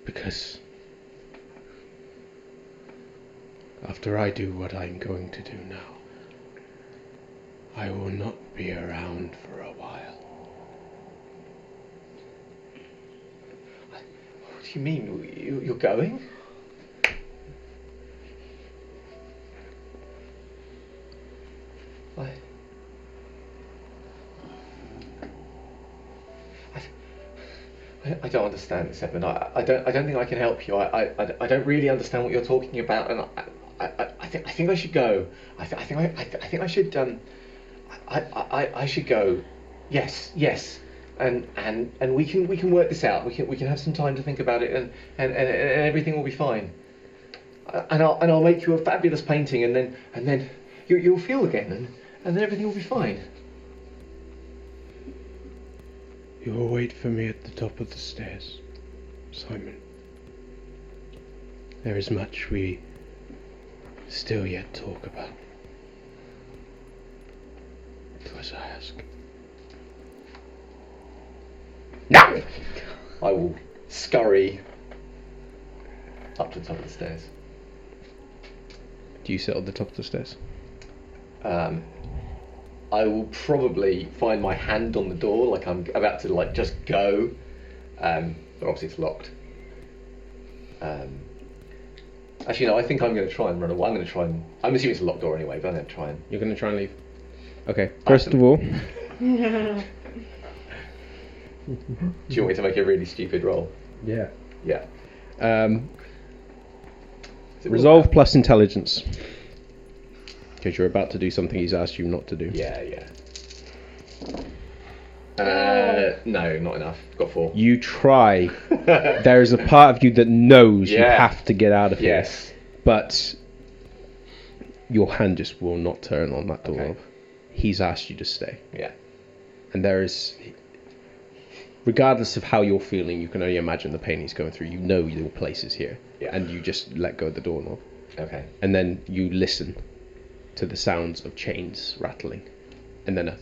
Because after I do what I'm going to do now, I will not be around for a while. What do you mean? You, you're going? Don't understand this, Edmund. I, I don't. I don't think I can help you. I, I, I don't really understand what you're talking about, and I, I, I, think I think I should go. I, th- I think I, I, th- I think I should. Um, I, I, I, should go. Yes, yes, and and and we can we can work this out. We can we can have some time to think about it, and and, and, and everything will be fine. And I'll and I'll make you a fabulous painting, and then and then you you'll feel again, and and then everything will be fine. You will wait for me at the top of the stairs, Simon. There is much we still yet talk about. Do as I ask. No! I will scurry up to the top of the stairs. Do you sit on the top of the stairs? Um, I will probably find my hand on the door, like I'm about to like just go, um, but obviously it's locked. Um, actually, no. I think I'm going to try and run away. I'm going to try and. I'm assuming it's a locked door anyway, but I'm going to try and. You're going to try and leave? Okay, first of all, Do you want me to make a really stupid roll? yeah. Yeah. Um, resolve plus intelligence. Because you're about to do something he's asked you not to do. Yeah, yeah. Uh, no, not enough. Got four. You try. there is a part of you that knows you Yeah. have to get out of here. yes. But your hand just will not turn on that door. Okay. He's asked you to stay. Yeah. And there is. Regardless of how you're feeling, you can only imagine the pain he's going through. You know your place is here. Yeah. And you just let go of the doorknob. Okay. And then you listen to the sounds of chains rattling. And then a.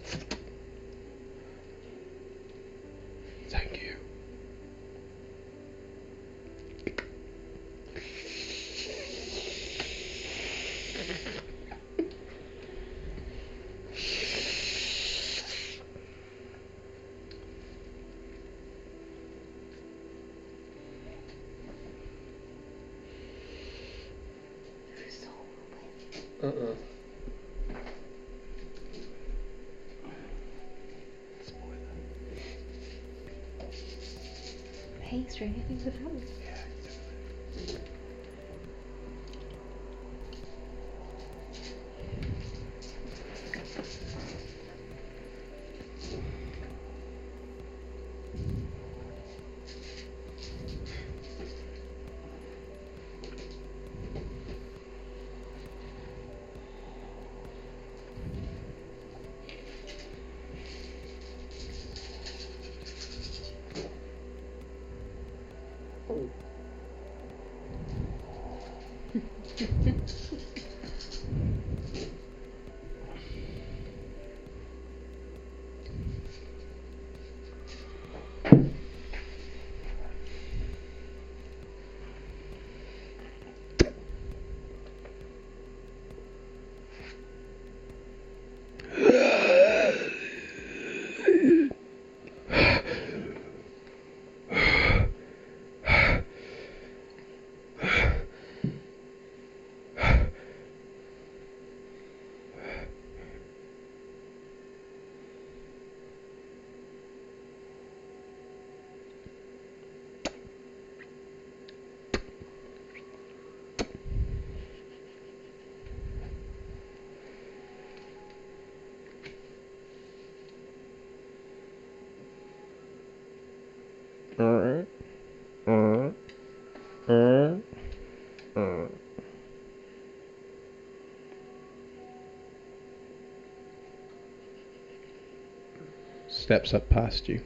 Steps up past you.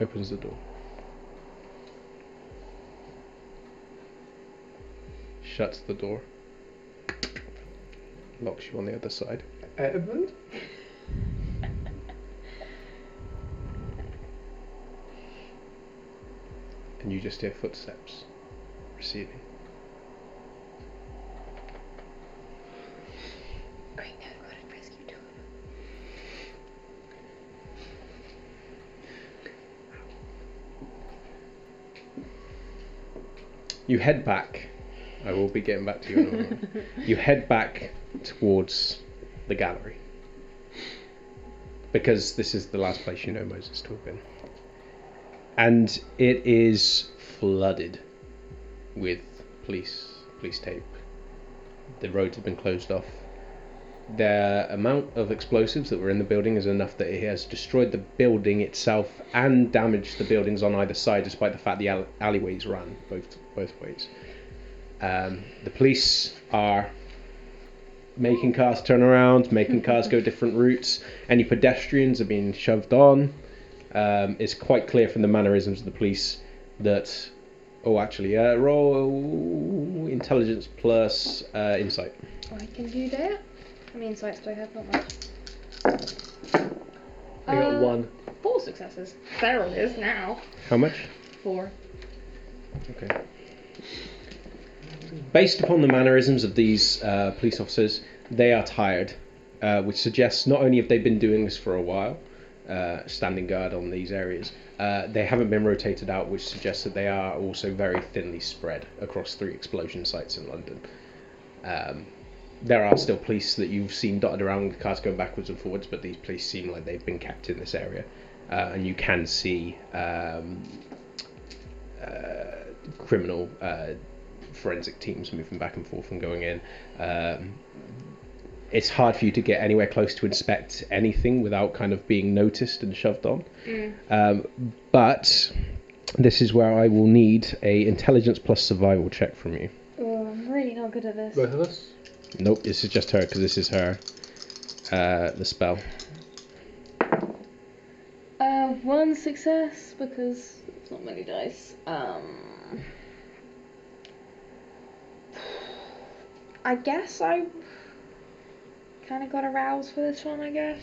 Opens the door. Shuts the door. Locks you on the other side. Edmund? and you just hear footsteps receding. Great, now I've got a rescue tool. You head back. I will be getting back to you in a moment. you head back towards the gallery. Because this is the last place you know Moses to have been. And it is flooded with police police tape. The roads have been closed off. The amount of explosives that were in the building is enough that it has destroyed the building itself and damaged the buildings on either side, despite the fact the alleyways ran both both ways. Um, the police are making cars turn around, making cars go different routes. Any pedestrians are being shoved on. Um, it's quite clear from the mannerisms of the police that. Oh, actually, uh, roll intelligence plus uh, insight. I can do that. How many insights do I have? Not much. I got Uh, one. Four successes. There is now. How much? Four. Okay. Based upon the mannerisms of these uh, police officers, they are tired, uh, which suggests not only have they been doing this for a while, uh, standing guard on these areas, uh, they haven't been rotated out, which suggests that they are also very thinly spread across three explosion sites in London. Um, there are still police that you've seen dotted around with cars going backwards and forwards, but these police seem like they've been kept in this area, uh, and you can see um, uh, criminal forensic teams moving back and forth and going in. Um, it's hard for you to get anywhere close to inspect anything without kind of being noticed and shoved on. Um, but this is where I will need a intelligence plus survival check from you. Oh, I'm really not good at this. Both of us? Nope, this is just her because this is her uh, the spell. Uh, one success because it's not many dice. Um, I guess I kind of got aroused for this one. I guess.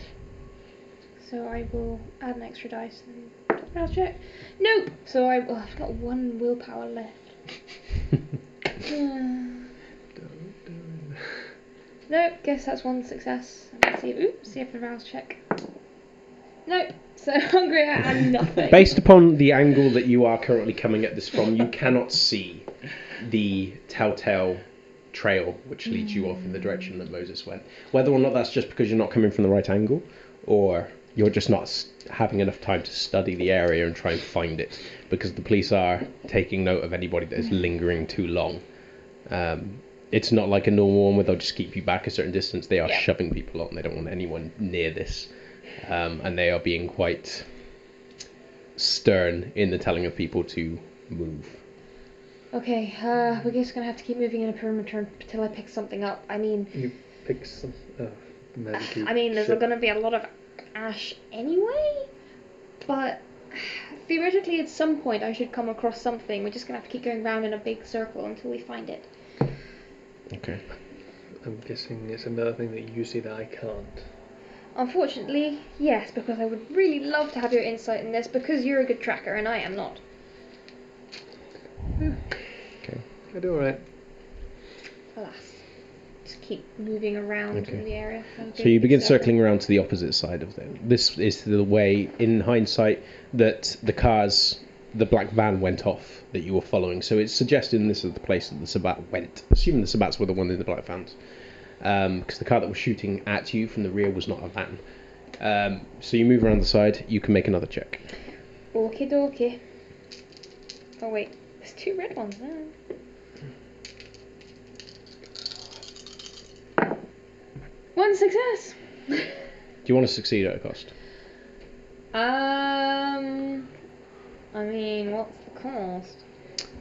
So I will add an extra dice and rouse check. Nope. So I, oh, I've got one willpower left. Nope. Guess that's one success. Let's see. Oops. See if the rouse check. Nope. So hungry and nothing. Based upon the angle that you are currently coming at this from, you cannot see the telltale trail which leads you off in the direction that Moses went. Whether or not that's just because you're not coming from the right angle, or you're just not having enough time to study the area and try and find it, because the police are taking note of anybody that is lingering too long. Um, it's not like a normal one where they'll just keep you back a certain distance. They are Yeah. shoving people on. They don't want anyone near this, um, and they are being quite stern in the telling of people to move. Okay, uh, we're just gonna have to keep moving in a perimeter until I pick something up. I mean, You pick some. Magic. I mean, there's gonna be a lot of ash anyway, but theoretically, at some point, I should come across something. We're just gonna have to keep going round in a big circle until we find it. Okay. I'm guessing it's another thing that you see that I can't. Unfortunately, yes, because I would really love to have your insight in this because you're a good tracker and I am not. I do alright. Alas. Just keep moving around Okay. in the area. So you begin circle. circling around to the opposite side of them. This is the way, in hindsight, that the cars, the black van went off that you were following. So it's suggesting this is the place that the Sabbat went. Assuming the Sabbats were the one in the black vans. Because the car that was shooting at you from the rear was not a van. Um, so you move around the side, you can make another check. Okie dokie. Oh wait, there's two red ones then. One success. Do you want to succeed at a cost? Um, I mean, what's the cost?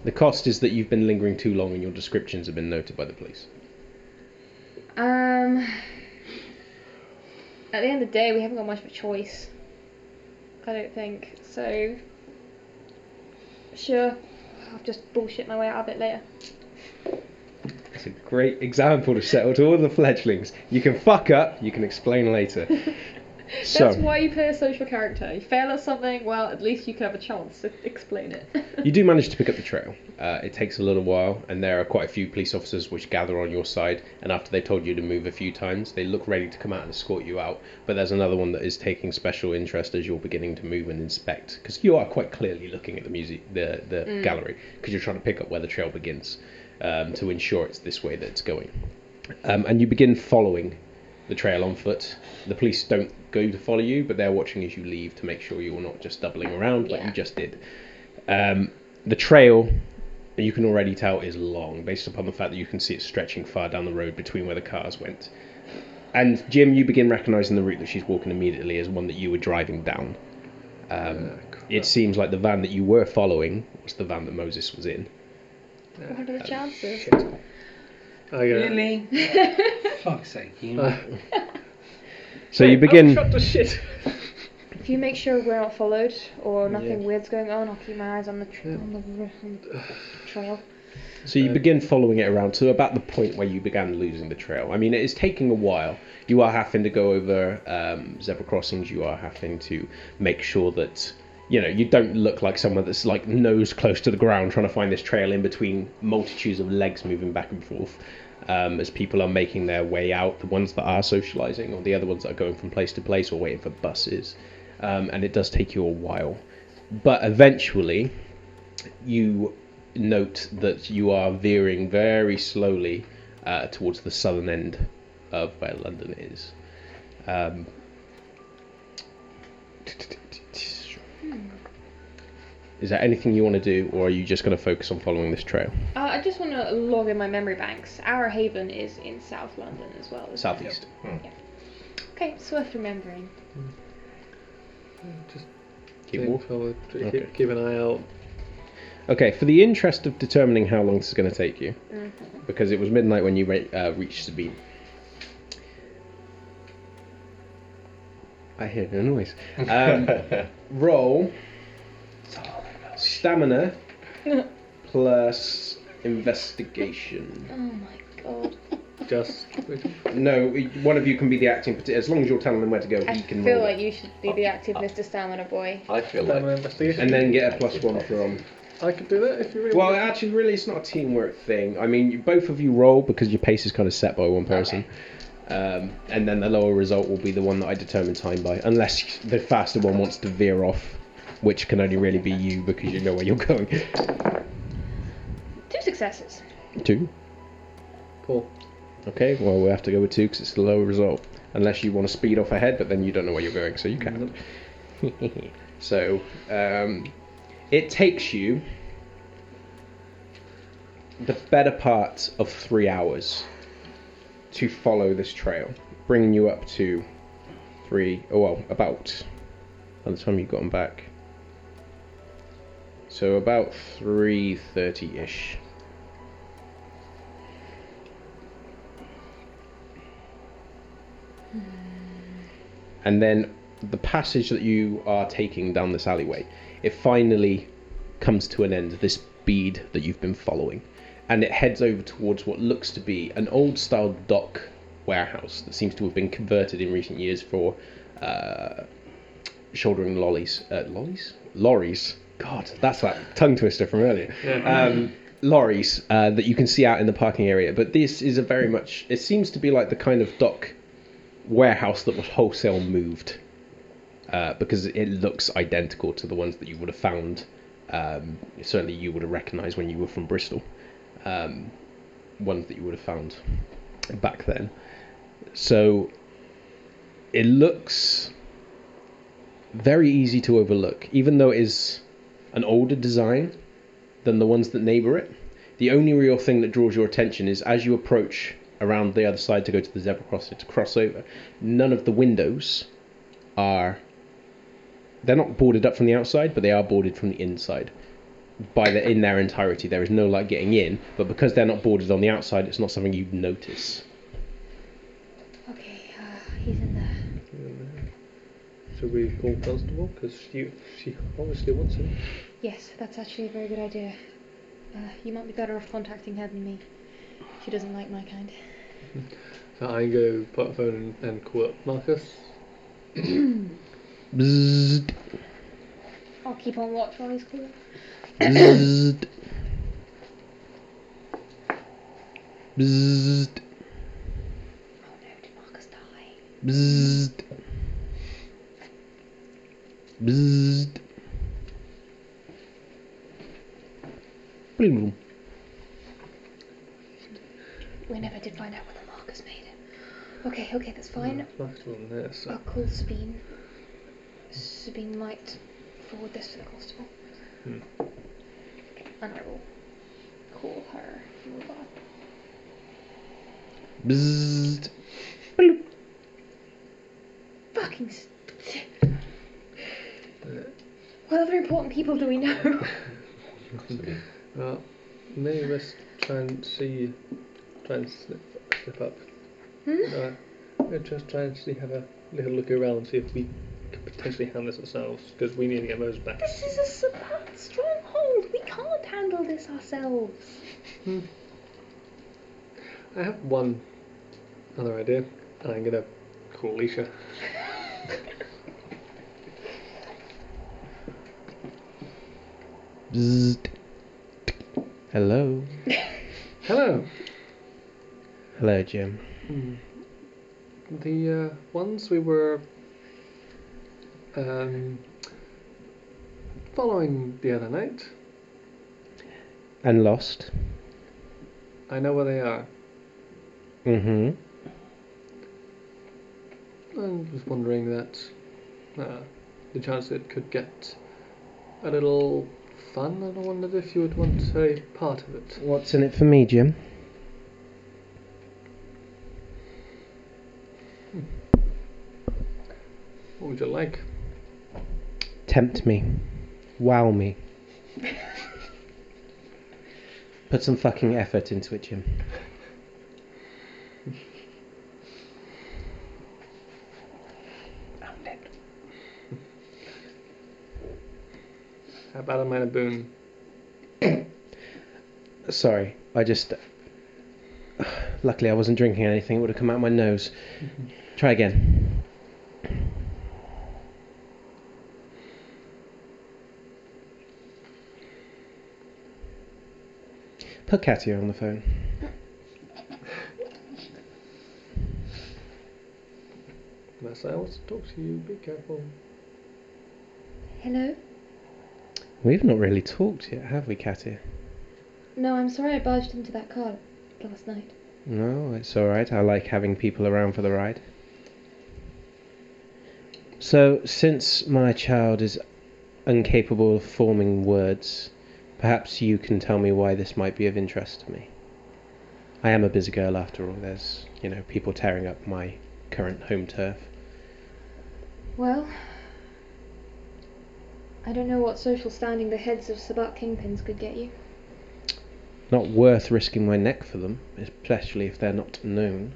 The cost is that you've been lingering too long and your descriptions have been noted by the police. Um, at the end of the day, we haven't got much of a choice. I don't think so. Sure, I'll just bullshit my way out of it later. It's a great example to settle to all the fledglings. You can fuck up, you can explain later. so, That's why you play a social character. You fail at something, well, at least you can have a chance to explain it. you do manage to pick up the trail. Uh, it takes a little while, and there are quite a few police officers which gather on your side. And after they've told you to move a few times, they look ready to come out and escort you out. But there's another one that is taking special interest as you're beginning to move and inspect, because you are quite clearly looking at the music, the the gallery, because you're trying to pick up where the trail begins, um, to ensure it's this way that it's going. Um, and you begin following the trail on foot. The police don't go to follow you, but they're watching as you leave to make sure you're not just doubling around like Yeah. you just did. Um, the trail, you can already tell, is long based upon the fact that you can see it stretching far down the road between where the cars went. And Jim, you begin recognizing the route that she's walking immediately as one that you were driving down. Um, it seems like the van that you were following was the van that Moses was in. what are the chances? Shit. I got Really? Fuck's sake, you Uh, So you begin. Shut the shit. If you make sure we're not followed or nothing Yeah. weird's going on, I'll keep my eyes on the, tr- on the, r- on the trail. So you begin following it around to about the point where you began losing the trail. I mean, it is taking a while. You are having to go over um, zebra crossings. You are having to make sure that you know you don't look like someone that's like nose close to the ground trying to find this trail in between multitudes of legs moving back and forth. Um, as people are making their way out, the ones that are socializing, or the other ones that are going from place to place or waiting for buses, um, and it does take you a while. But eventually, you note that you are veering very slowly uh, towards the southern end of where London is. Um, Is there anything you want to do, or are you just going to focus on following this trail? Uh, I just want to log in my memory banks. Our haven is in South London as well. isn't it? Southeast. Okay, it's worth remembering. Just Keep think walking. forward, Okay. keep an eye out. Okay, for the interest of determining how long this is going to take you, Mhm. because it was midnight when you re- uh, reached Sabine. I hear no noise. Um, roll stamina plus investigation. Oh my god. Just No, one of you can be the acting. parti- As long as you're telling them where to go, I he can feel roll like it. you should be the active Mr. Stamina Boy. I feel like. Stamina like investigation. And then get a plus one from. I could do that if you really Well, want. actually, really, it's not a teamwork thing. I mean, you, both of you roll because your pace is kind of set by one person. Um, and then the lower result will be the one that I determine time by, unless the faster one wants to veer off, which can only really be you because you know where you're going. Two successes. Two. Cool. Okay, well, we have to go with two because it's the lower result. Unless you want to speed off ahead, but then you don't know where you're going, so you can't. so, um, it takes you the better part of three hours to follow this trail, bringing you up to three, oh well, about by the time you've gotten back. So about three thirty ish. and then the passage that you are taking down this alleyway, it finally comes to an end. This bead that you've been following, and it heads over towards what looks to be an old-style dock warehouse that seems to have been converted in recent years for uh, shouldering lollies, uh, lollies, lorries. God, that's that tongue twister from earlier. Um, lorries uh, that you can see out in the parking area, but this is a very much. It seems to be like the kind of dock warehouse that was wholesale moved uh, because it looks identical to the ones that you would have found. Um, certainly, you would have recognised when you were from Bristol. Um, ones that you would have found back then. So it looks very easy to overlook, even though it is an older design than the ones that neighbour it. The only real thing that draws your attention is as you approach around the other side to go to the zebra crossing to cross over, none of the windows are. They're not boarded up from the outside, but they are boarded from the inside. By the in their entirety, there is no light getting in, but because they're not boarded on the outside, it's not something you'd notice. Okay, uh, he's in there. Should we call constable? Because she she obviously wants him. Yes, that's actually a very good idea. Uh, you might be better off contacting her than me. She doesn't like my kind. So I go put a phone and, and call up Marcus. Bzzzt, I'll keep on watch while he's calling. bzzzt. Bzzzt, Oh no, did Marcus die? bzzzt. Bzzzt. Bloom. We never did find out whether Marcus made it. Okay, okay, that's fine. Marcus wasn't there, so I'll call Sabine. Sabine might forward this to the constable. Hmm. And I will call her. Bzzzt. Fucking. What other important people do we know? well, maybe let's try and see, try and slip, slip up. Hmm? Uh, we'll just try and see, have a little look around, see if we could potentially handle this ourselves, because we need to get those back. This is a Sabbat stronghold. We can't handle this ourselves. Hmm. I have one other idea, and I'm gonna call Alicia. Hello. Hello. Hello, Jim. Hmm. The uh, ones we were um, following the other night, And lost. I know where they are. Mm-hmm. I was wondering that uh, the chance it could get a little fun, and I wondered if you would want a part of it. What's in it for me, Jim? What would you like? Tempt me. Wow me. Put some fucking effort into it, Jim. How about a minor boon? Sorry, I just. Luckily, I wasn't drinking anything. It would have come out my nose. Mm-hmm. Try again. Put Katya on the phone. Massa wants to talk to you. Be careful. Hello? We've not really talked yet, have we, Katya? No, I'm sorry I barged into that car last night. No, it's alright. I like having people around for the ride. So, since my child is incapable of forming words, perhaps you can tell me why this might be of interest to me. I am a busy girl after all. There's, you know, people tearing up my current home turf. Well, I don't know what social standing the heads of Sabbat kingpins could get you. Not worth risking my neck for them, especially if they're not known.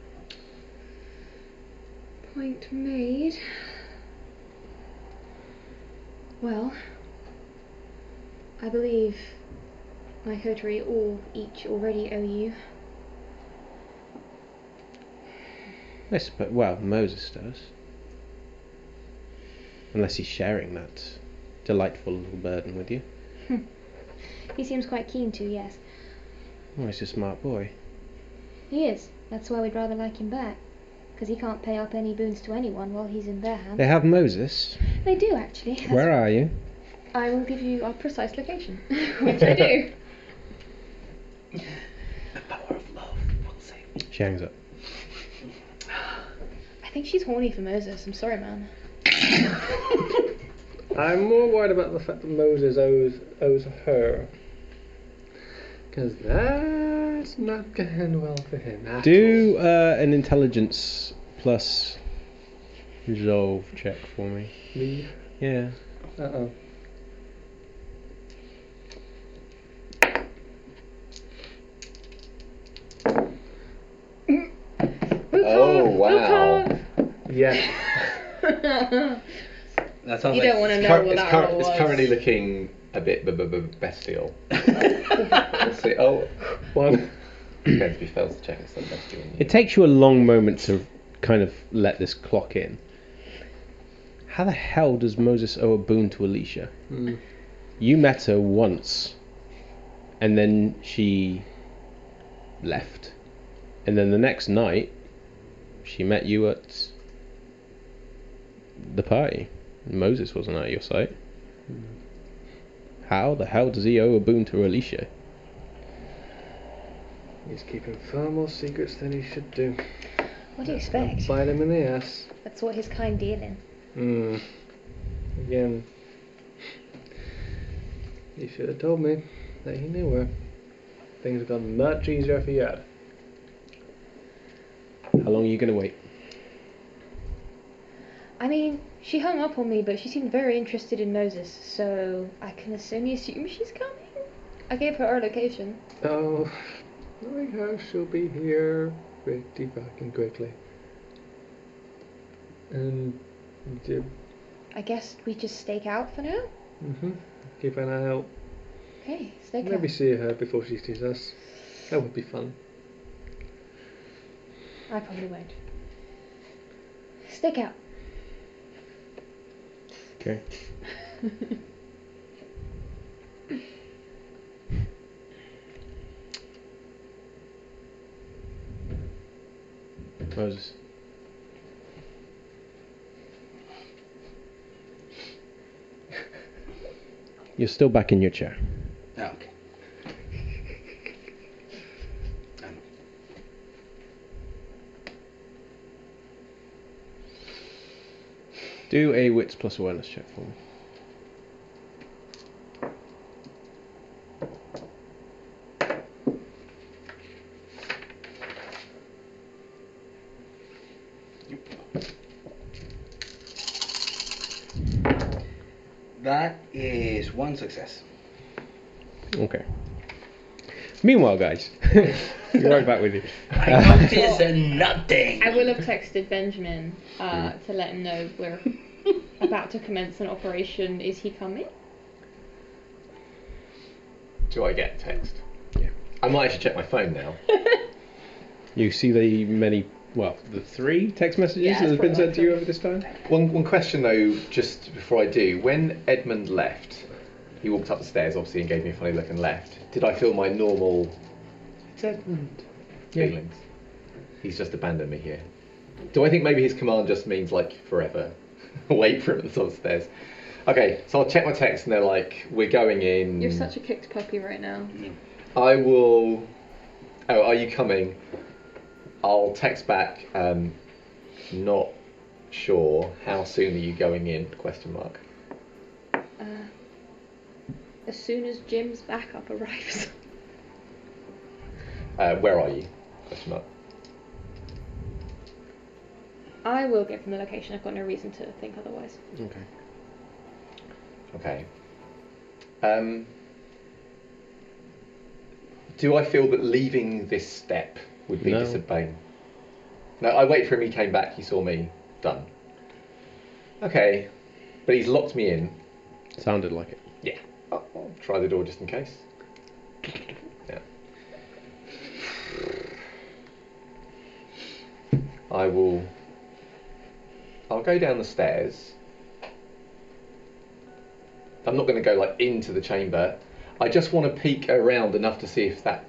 Point made. Well, I believe my coterie all each already owe you. I suppose, well, Moses does. Unless he's sharing that delightful little burden with you. He seems quite keen to, yes. Oh, he's a smart boy. He is. That's why we'd rather like him back. Because he can't pay up any boons to anyone while he's in their hands. They have Moses. They do, actually. That's- Where are you? I will give you our precise location, which I do. The power of love will save me. She hangs up. I think she's horny for Moses. I'm sorry, man. I'm more worried about the fact that Moses owes owes her. Because that's not going to end well for him. at Do uh, an intelligence plus resolve check for me. Me? Yeah. Uh oh. Oh, wow. Yeah. That sounds You like don't want to know Cur- what it's, that cur- roll it's was. currently looking a bit b- b- b- bestial. We'll see. Oh, One. depends if he fails to check it's not bestial. It takes you a long moment to kind of let this clock in. How the hell does Moses owe a boon to Alicia? Hmm. You met her once, and then she left. And then the next night, she met you at the party. Moses wasn't at your site. How the hell does he owe a boon to Alicia? He's keeping far more secrets than he should do. What do you expect? Bite him in the ass. That's what his kind deal in. Hmm. Again. He should have told me that he knew her. Things have gone much easier if he had. How long are you going to wait? I mean, she hung up on me, but she seemed very interested in Moses, so I can only assume she's coming. I gave her our location. Oh, knowing her, she'll be here pretty fucking quickly. And you, I guess we just stake out for now. hmm keep an eye out. Okay, stake out. Maybe see her before she sees us. That would be fun. I probably won't. Stake out. Okay. Moses. You're still back in your chair. Do a wits plus awareness check for me. That is one success. Okay. Meanwhile, guys, we're right back with you. I nothing. I will have texted Benjamin uh, hmm. to let him know we're about to commence an operation. Is he coming? Do I get a text? Yeah. I might actually check my phone now. You see the many, well, the three text messages Yeah, that have been sent to you over this time. One, one question though, just before I do, when Edmund left, he walked up the stairs obviously and gave me a funny look and left. Did I feel my normal it's Edmund Yeah. feelings? He's just abandoned me here. Do I think maybe his command just means like forever? Wait for the top of the stairs. Okay, so I'll check my text and they're like, we're going in. You're such a kicked puppy right now. I will. Oh, are you coming? I'll text back. Um, not sure. How soon are you going in? Question mark. Uh, as soon as Jim's backup arrives. Uh, where are you? Question mark. I will give him the location. I've got no reason to think otherwise. Okay. Okay. Um, do I feel that leaving this step would be No. disobeying? No, I wait for him. He came back. He saw me. Done. Okay, but he's locked me in. Sounded like it. Yeah. I'll, I'll try the door just in case. Yeah. I will. I'll go down the stairs. I'm not going to go like into the chamber. I just want to peek around enough to see if that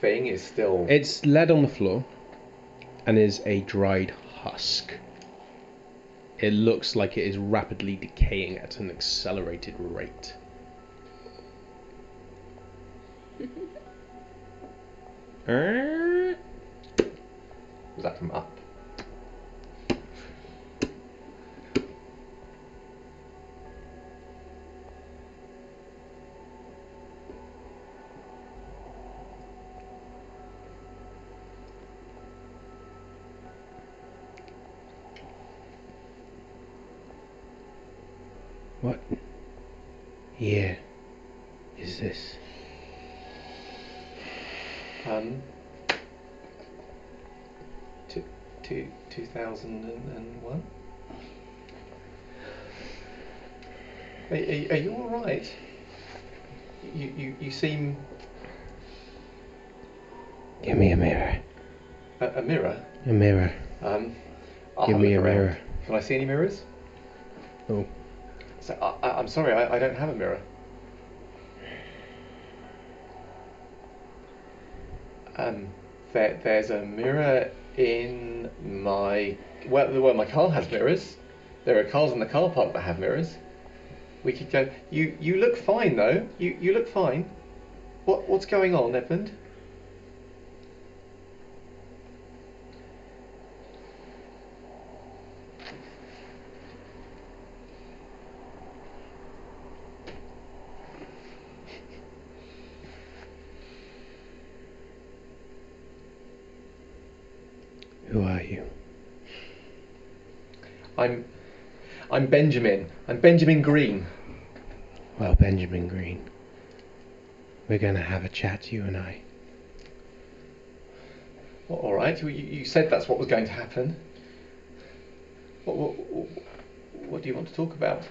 thing is still. It's lead on the floor and is a dried husk. It looks like it is rapidly decaying at an accelerated rate. Er, Was that from up? Year is this? Um. Two, two, 2001? Are, are, are you alright? You, you, you seem. Give me a mirror. A, a mirror? A mirror. Um, I'll Give me a around. mirror. Can I see any mirrors? Oh. So, I, I'm sorry, I, I don't have a mirror. Um, there, there's a mirror in my well, well, my car has mirrors. There are cars in the car park that have mirrors. We could go. You, you look fine though. You, you look fine. What, what's going on, Edmund? Who are you? I'm, I'm Benjamin. I'm Benjamin Green. Well, Benjamin Green. We're gonna have a chat, you and I. Well, all right. You, you said that's what was going to happen. What, what, what do you want to talk about?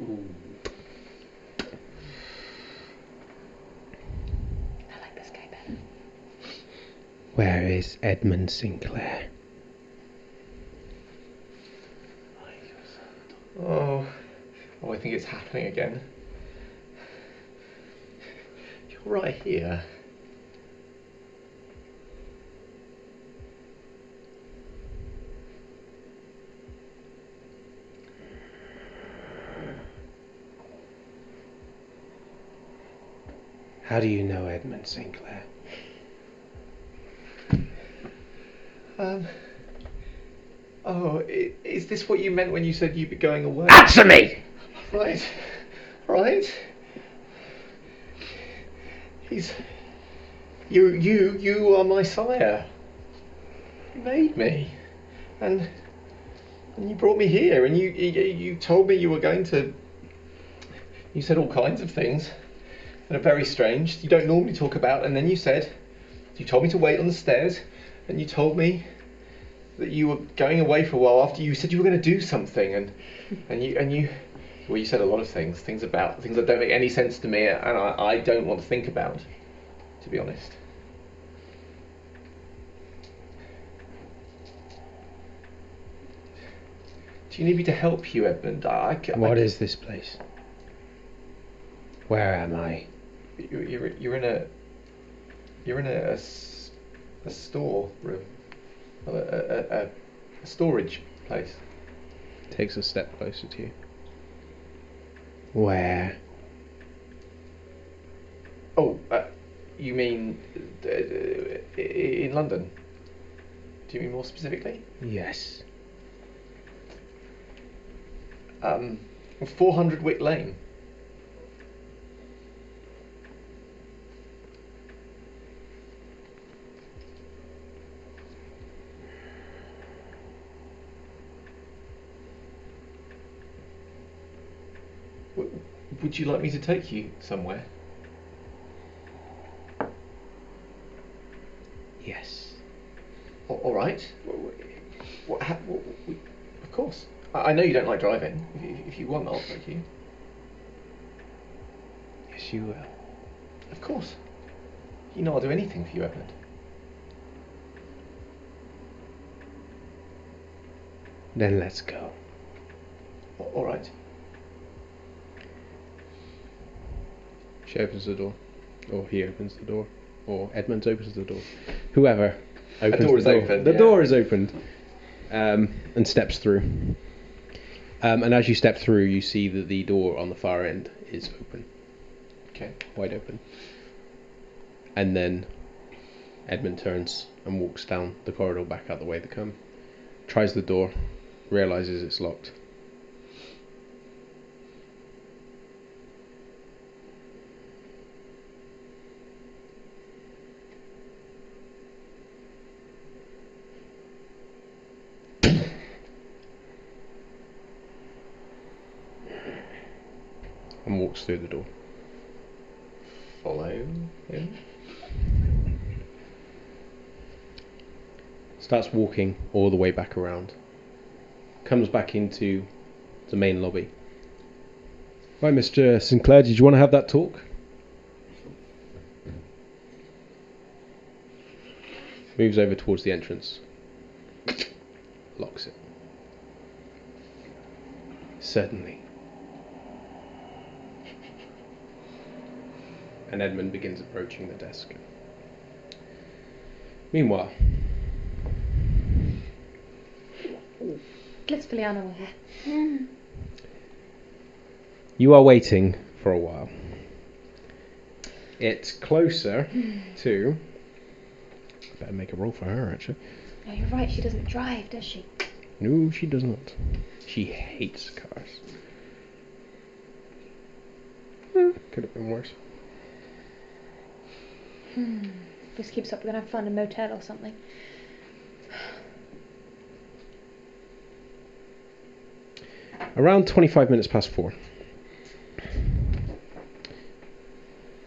I like this guy better. Where is Edmund Sinclair? Oh, oh, I think it's happening again. You're right here. How do you know Edmund Sinclair? Um. Oh, is this what you meant when you said you'd be going away? Answer me! Right, right. He's. You, you, you are my sire. You made me, and and you brought me here, and you, you, you told me you were going to. You said all kinds of things that are very strange. You don't normally talk about, and then you said, you told me to wait on the stairs, and you told me that you were going away for a while after you said you were going to do something, and and you and you. Well, you said a lot of things, things about things that don't make any sense to me, and I, I don't want to think about, to be honest. Do you need me to help you, Edmund? I, I, ca- I is this place? Where am I? You're, you're, you're in a. You're in a, a s- a store room, a, a, a, storage place. Takes a step closer to you. Where? Oh, uh, you mean uh, uh, in London? Do you mean more specifically? Yes. Um, 400 Wick Lane. Would you like me to take you somewhere? Yes. All right. What, ha- w- w- of course. I I know you don't like driving. If you, if you want, I'll take you. Yes, you will. Of course. You know I'll do anything for you, Edmund. Then let's go. All right. She opens the door. Or he opens the door. Or Edmund opens the door. Whoever opens door is the door. open, the yeah. door is opened. Um, and steps through. Um, and as you step through, you see that the door on the far end is open. Okay. Wide open. And then Edmund turns and walks down the corridor back out the way they come. Tries the door, realizes it's locked. And walks through the door. Follow him. starts walking all the way back around. Comes back into the main lobby. Right, Mr. Sinclair, did you want to have that talk? Moves over towards the entrance. Locks it. Certainly. And Edmund begins approaching the desk. Meanwhile, Blissfully unaware. You are waiting for a while. It's closer to. Better make a roll for her, actually. No, you're right. She doesn't drive, does she? No, she does not. She hates cars. Hmm, Could have been worse. If this keeps up, we're gonna have to find a motel or something. Around 25 minutes past four,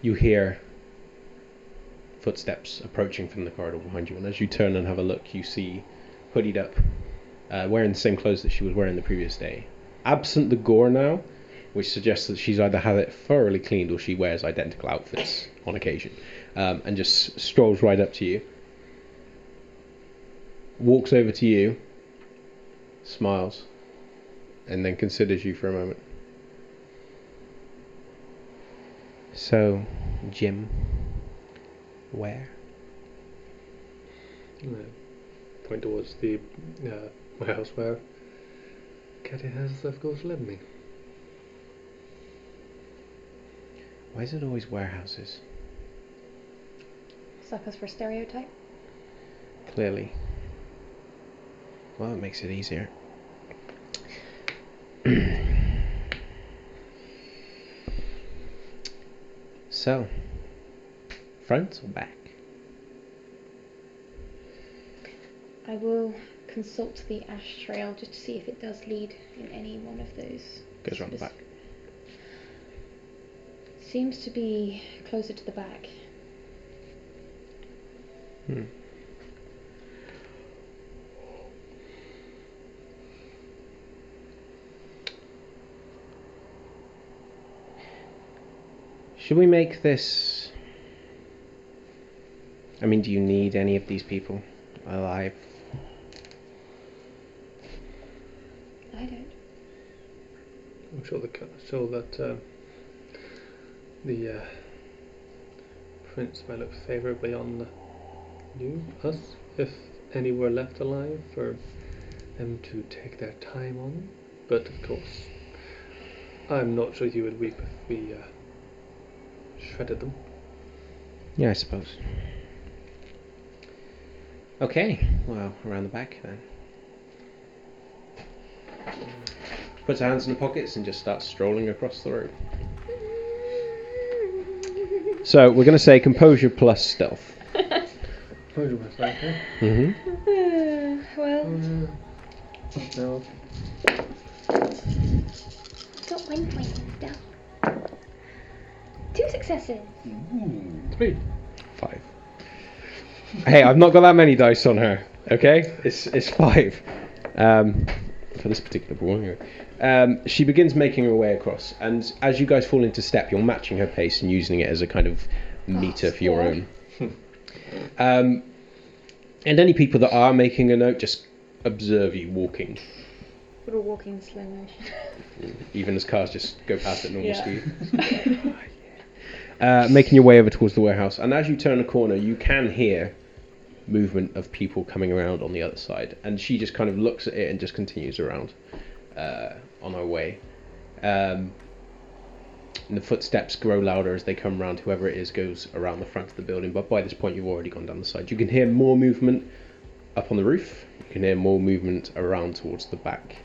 you hear footsteps approaching from the corridor behind you, and as you turn and have a look, you see hoodied up, uh, wearing the same clothes that she was wearing the previous day. Absent the gore now, which suggests that she's either had it thoroughly cleaned or she wears identical outfits on occasion, um, and just strolls right up to you, walks over to you, smiles, and then considers you for a moment. So, Jim, where? Point towards the uh, warehouse where Katy has, of course, led me. Why is it always warehouses? Suckers for stereotype. Clearly. Well, it makes it easier. so, Front or back? I will consult the ash trail just to see if it does lead in any one of those. Goes around the back. Seems to be closer to the back. Hmm. Should we make this? I mean, do you need any of these people alive? I don't. I'm sure the sure that uh, the uh, prince may look favourably on the, you, us, if any were left alive, for them to take their time on. But of course, I'm not sure you would weep if we uh, shredded them. Yeah, I suppose. Okay, well, around the back then. Puts her hands in the pockets and just starts strolling across the room. So we're going to say composure plus stealth. Composure was that. Mm-hmm. well, No. got one point still. Two successes. Three. Five. Hey, I've not got that many dice on her. Okay, it's it's five. Um, for this particular ball, anyway. Um, she begins making her way across, and as you guys fall into step, you're matching her pace and using it as a kind of meter for your own. Um, and any people that are making a note, just observe you walking, We're all walking in slow motion. even as cars just go past at normal Yeah. speed. uh, making your way over towards the warehouse, and as you turn a corner, you can hear movement of people coming around on the other side, and she just kind of looks at it and just continues around uh, on her way. Um, and the footsteps grow louder as they come around. Whoever it is goes around the front of the building, but by this point, you've already gone down the side. You can hear more movement up on the roof. You can hear more movement around towards the back.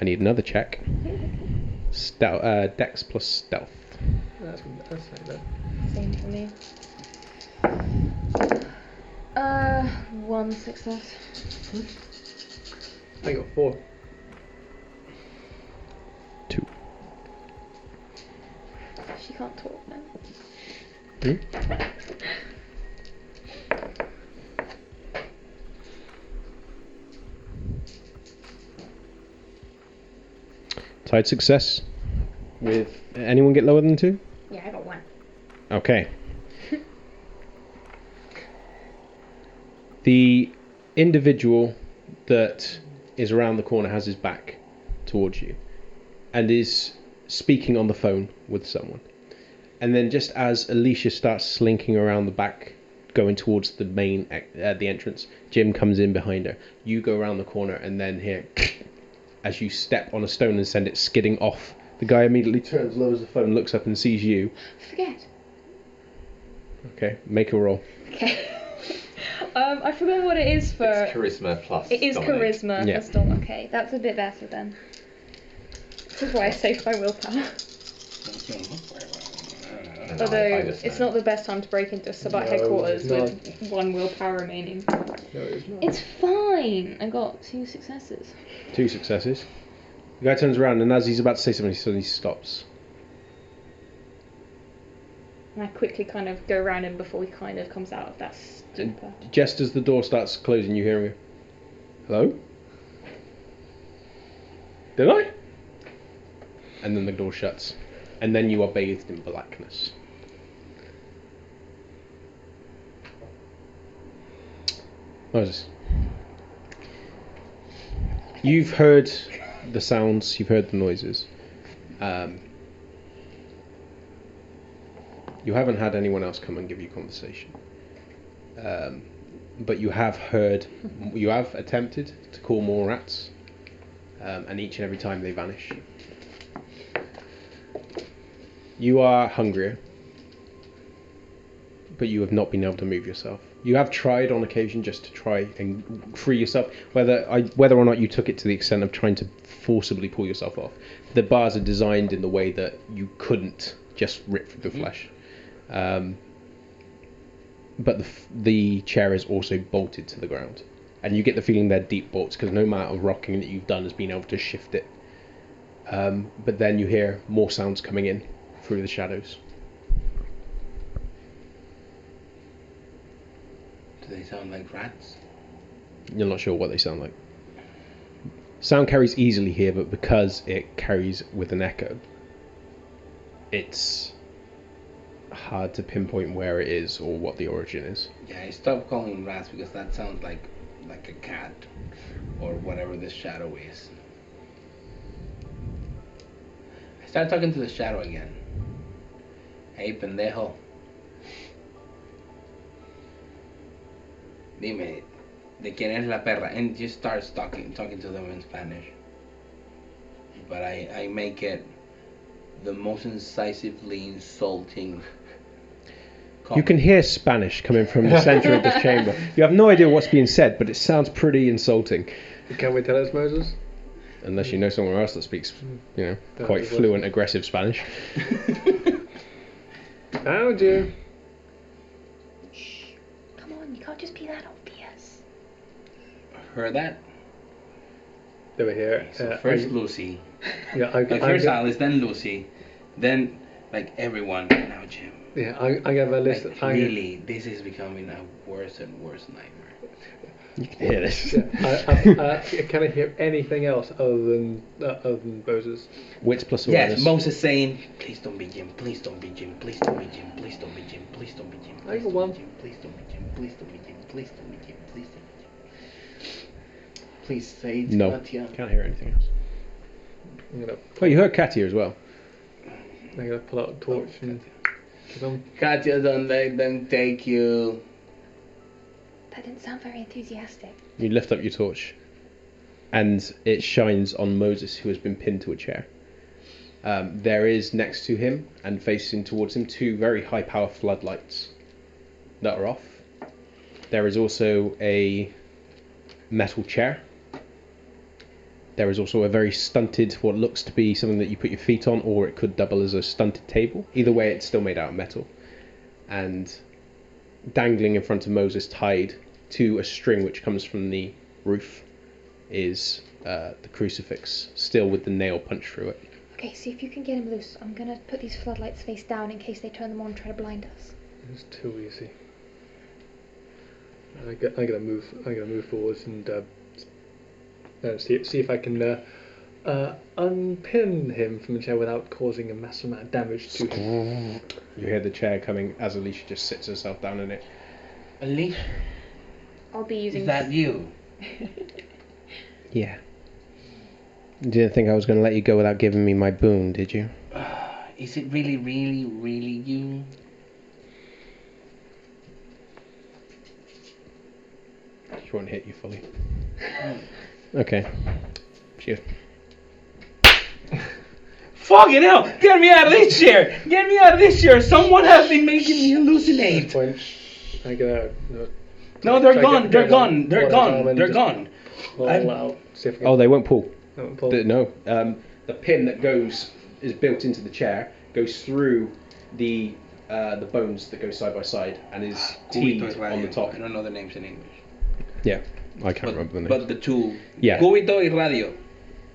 I need another check. Stealth, uh, Dex plus stealth. That's, that's like that. Same for me. Uh, one success. I got four. Two. She can't talk now. Hmm? Tied success. With anyone get lower than two? Yeah, I got one. Okay. the individual that is around the corner has his back towards you and is speaking on the phone with someone. And then just as Alicia starts slinking around the back, going towards the main ex- uh, the entrance, Jim comes in behind her. You go around the corner and then hear as you step on a stone and send it skidding off. The guy immediately turns, lowers the phone, looks up and sees you. Forget. Okay, make a roll. Okay. um, I forgot what it is for. It's charisma plus. It is Dominic. charisma. Yeah. That's not okay. That's a bit better then. This is why I saved my willpower. Although it's not the best time to break into Sabbat No, headquarters it's with one willpower remaining. No, it's not. It's fine. I got two successes. Two successes. The guy turns around and as he's about to say something, he suddenly stops. And I quickly kind of go around him before he kind of comes out of that stupor. Just as the door starts closing, you hear him. go, Hello? Did I? And then the door shuts. And then you are bathed in blackness. Moses. You've heard the sounds, you've heard the noises. Um, you haven't had anyone else come and give you conversation. Um, but you have heard, you have attempted to call more rats, um, and each and every time they vanish. You are hungrier, but you have not been able to move yourself. You have tried on occasion just to try and free yourself, whether I, whether or not you took it to the extent of trying to forcibly pull yourself off. The bars are designed in the way that you couldn't just rip through the flesh. Um, but the, the chair is also bolted to the ground. And you get the feeling they're deep bolts because no amount of rocking that you've done has been able to shift it. Um, but then you hear more sounds coming in through the shadows. Do they sound like rats? You're not sure what they sound like. Sound carries easily here, but because it carries with an echo, it's hard to pinpoint where it is or what the origin is. Yeah, I stopped calling rats because that sounds like like a cat or whatever this shadow is. I start talking to the shadow again. Hey, pendejo. Dime, ¿de quién es la perra? And just starts talking talking to them in Spanish. But I, I make it the most incisively insulting. You can hear Spanish coming from the center of this chamber. You have no idea what's being said, but it sounds pretty insulting. Can we tell us, Moses? Unless you know someone else that speaks, you know, That quite is what- fluent, aggressive Spanish. Found you. Shh. Come on, you can't just be that obvious. Heard that? Over here. So Uh, first I, Lucy, yeah, I, like I, first got- Alice, then Lucy, then like everyone. Now Jim. yeah, I, I got a list. Like, I, really, this is becoming a worse and worse nightmare. You can hear this. yeah, I, I, I, can I hear anything else other than uh, other than Moses? Wits plus awareness. Yes, Moses saying, "Please don't be Jim. Please don't be Jim. Please don't be Jim. Please don't be Jim. Please don't be Jim. I Please don't one. be Jim. Please don't be Jim. Please don't be Jim. Please don't be Jim. Please don't be Jim." Please say it, No. Katya. Can't hear anything else. I'm gonna Oh, you heard Katya as well. I'm gonna pull out a torch and give. Katya, don't let them take you. That didn't sound very enthusiastic. You lift up your torch, and it shines on Moses, who has been pinned to a chair. Um, there is next to him and facing towards him two very high power floodlights that are off. There is also a metal chair. There is also a very stunted, what looks to be something that you put your feet on, or it could double as a stunted table. Either way, it's still made out of metal. And dangling in front of Moses, tied to a string which comes from the roof, is uh, the crucifix, still with the nail punched through it. Okay, see if you can get him loose. I'm gonna put these floodlights face down in case they turn them on and try to blind us. It's too easy. I got, I gotta move. I gotta move forwards and uh, uh, see see if I can uh, uh, unpin him from the chair without causing a massive amount of damage to him. You hear the chair coming as Alicia just sits herself down in it. Alicia, I'll be using. is that you? Yeah. You didn't think I was going to let you go without giving me my boon, did you? Is it really, really, really you? She won't hit you fully. Okay. She Fucking hell! Get me out of this chair! Get me out of this chair! Someone has been making me hallucinate! Point. I gotta. Uh, No, they're gone. get- They're gone. They're gone. They're gone. pull I'm- out. See if Oh, they won't pull. no. The- no. Um, the pin that goes is built into the chair, goes through the uh, the bones that go side by side, and is teed on the radio. top. I don't know the names in English. Yeah, I can't But, remember the name. but the two. Yeah. Cubito y radio.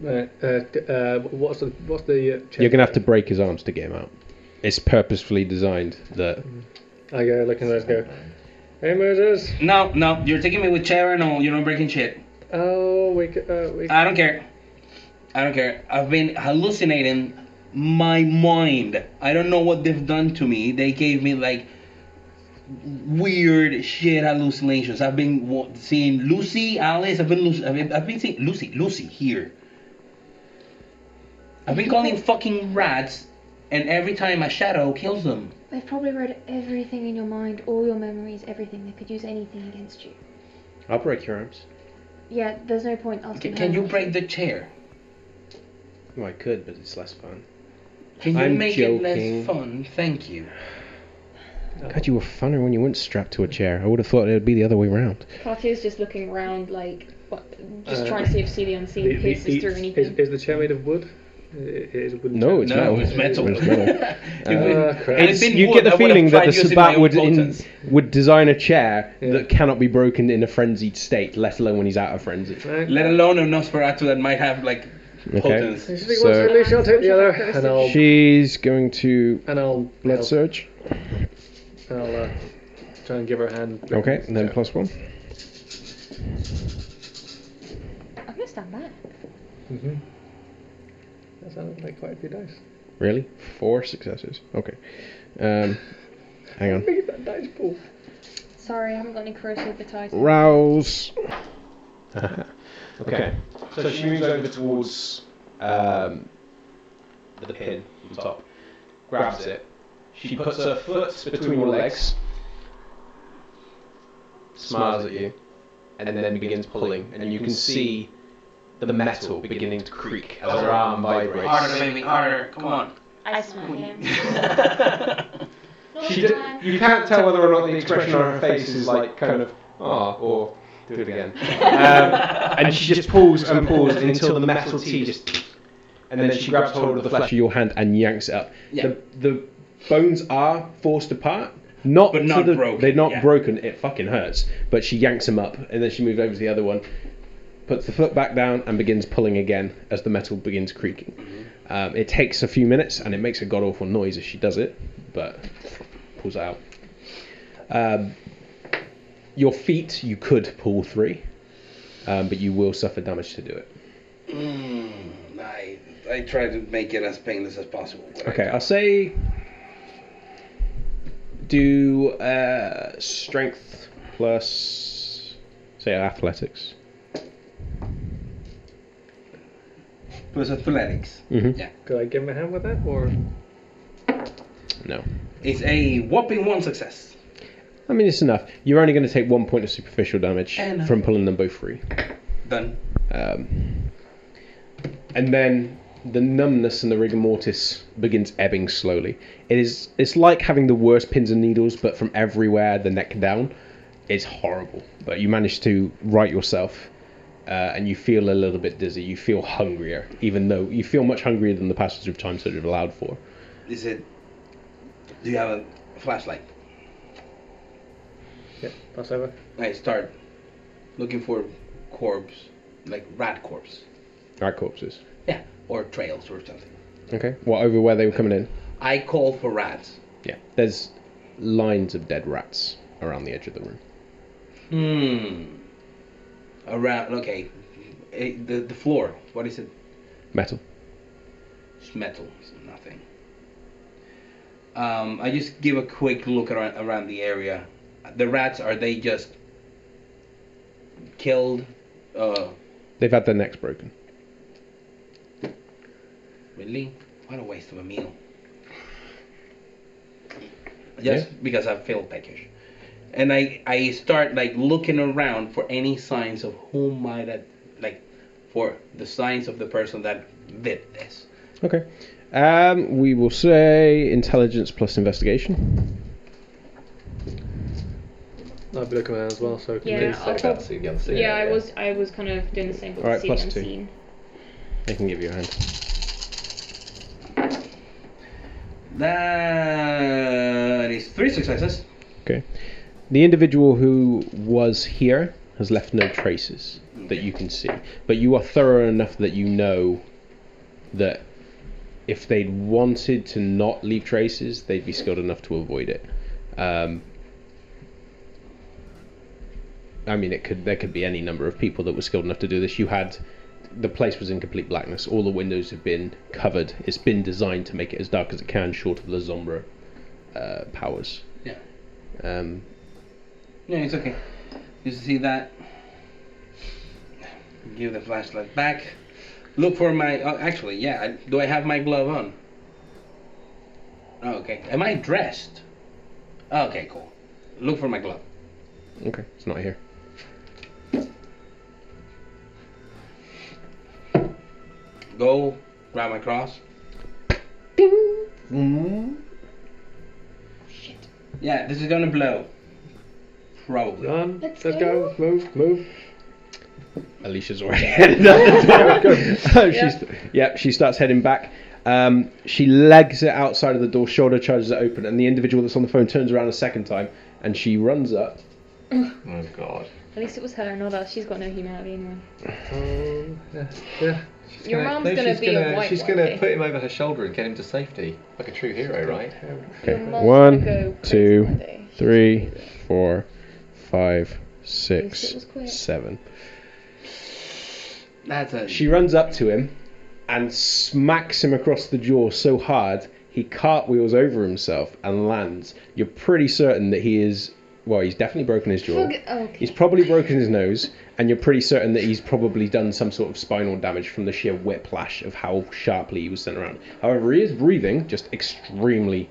Uh, uh, d- uh, what's the what's the? Uh, chair? You're gonna have to break his arms to get him out. It's purposefully designed that I go look and let's go. Hey Moses. No, no, you're taking me with chair and all. You're not breaking shit. Oh, we uh, we. I don't care. I don't care. I've been hallucinating my mind. I don't know what they've done to me. They gave me like weird shit hallucinations. I've been seeing Lucy, Alice. I've been, I've been I've been seeing Lucy, Lucy here. I've been calling fucking rats, and every time a shadow kills them. They've probably read everything in your mind, all your memories, everything. They could use anything against you. I'll break your arms. Yeah, there's no point asking. Can, can her you break to. the chair? Well, I could, but it's less fun. Can you I'm make it less fun? Thank you. God, you were funner when you weren't strapped to a chair. I would have thought it would be the other way round. Cartier's just looking around, like, what, just Uh, trying to see if see the unseen The- the- pierces the- through is, anything. is the chair made of wood? It, it is No, it's no, metal. it's metal. It's metal. Uh, it- crap. had it It's, you wood, get the I would have feeling that the Sabbat would in, would design a chair Yeah. that cannot be broken in a frenzied state, let alone when he's out of frenzy. Right. Let alone a Nosferatu that might have like Okay. potence. So- wants to release, I'll take the other, and I'll She's going to and I'll blood help. surge. I'll uh, try and give her a hand. Okay, and then plus one. I'm gonna stand back. Mm-hmm. That sounded like quite a few dice. Really? Four successes. Okay. Um, hang on. Look that dice pool. Sorry, I haven't got any corrosive betitis. Rouse. okay. So she moves over towards um, the pin on top, grabs it. She puts her foot between your legs, smiles at you, and then begins pulling. And you can see the metal beginning to creak as her arm vibrates. Harder, baby, harder. Come on. I smack him. She d- you can't tell whether or not the expression on her face is like kind of ah or do it again. Um, and she just pulls and pulls until the metal T just, and then she grabs hold of the flesh of your hand and yanks it up. Yeah. The, the bones are forced apart. Not, But not the- broken, They're not yeah. broken. It fucking hurts. But she yanks them up, and then she moves over to the other one, puts the foot back down, and begins pulling again as the metal begins creaking. Um, it takes a few minutes, and it makes a god awful noise as she does it, but pulls it out. Um, your feet, you could pull three, um, but you will suffer damage to do it. Mm, I I try to make it as painless as possible. but I Okay. I'll say do uh, strength plus say athletics. Plus athletics. Mm-hmm. Yeah. Could I give him a hand with that, or No, It's a whopping one success. I mean it's enough. You're only going to take one point of superficial damage Enough. from pulling them both free. Done. Um, and then the numbness and the rigor mortis begins ebbing slowly. It is it's like having the worst pins and needles, but from everywhere, the neck down. It's horrible, but you manage to right yourself, uh, and you feel a little bit dizzy. You feel hungrier, even though you feel much hungrier than the passage of time sort of allowed for. Is it? Do you have a flashlight? yeah, pass over. I start looking for corpses, like rat corpses. Right, corpses. Yeah. Or trails or something. Okay. What over where they were coming in? I call for rats. Yeah. There's lines of dead rats around the edge of the room. Hmm. Around. Okay. Eh, the the floor. What is it? Metal. It's metal. It's nothing. Um, I just give a quick look around around the area. The rats are they just killed? Uh, They've had their necks broken. really? What a waste of a meal. Just because I feel peckish. And I, I start like looking around for any signs of who might have like for the signs of the person that did this. Okay. Um, we will say intelligence plus investigation. I'll be looking around as well, so can Yeah, you- I'll Say talk- about see the unseen. Yeah, I was I was kind of doing the same but Alright, the two. unseen. They can give you a hand. That is three successes. Okay. The individual who was here has left no traces that you can see, but you are thorough enough that you know that if they'd wanted to not leave traces, they'd be skilled enough to avoid it. Um, I mean, it could there could be any number of people that were skilled enough to do this. You had the place was in complete blackness. All the windows have been covered. It's been designed to make it as dark as it can, short of the Lasombra uh, powers. Yeah. Um, No, it's okay. You see that? Give the flashlight back. Look for my. Oh, actually, yeah. I, do I have my glove on? Oh, okay. Am I dressed? Oh, okay, cool. Look for my glove. okay, it's not here. Go grab my cross. Mm-hmm. Shit. Yeah, this is gonna blow. Probably. Run, Let's let's, go. go. Move, move. Alicia's already headed out the door. She's, yeah, she starts heading back. Um, she legs it outside of the door, shoulder charges it open, and the individual that's on the phone turns around a second time, and she runs up. Oh God. At least it was her, not us. She's got no humanity anyway. Um, yeah, yeah. She's Your gonna, mom's No, gonna be gonna, a white she's one gonna put him over her shoulder and get him to safety, like a true hero, right? Your Okay. mom's One, go crazy two, one day. Three, four, five, At it six, was quick. seven. That's a. She runs up to him and smacks him across the jaw so hard he cartwheels over himself and lands. You're pretty certain that he is. Well, he's definitely broken his jaw. Forget- oh, okay. He's probably broken his nose, and you're pretty certain that he's probably done some sort of spinal damage from the sheer whiplash of how sharply he was sent around. However, he is breathing just extremely,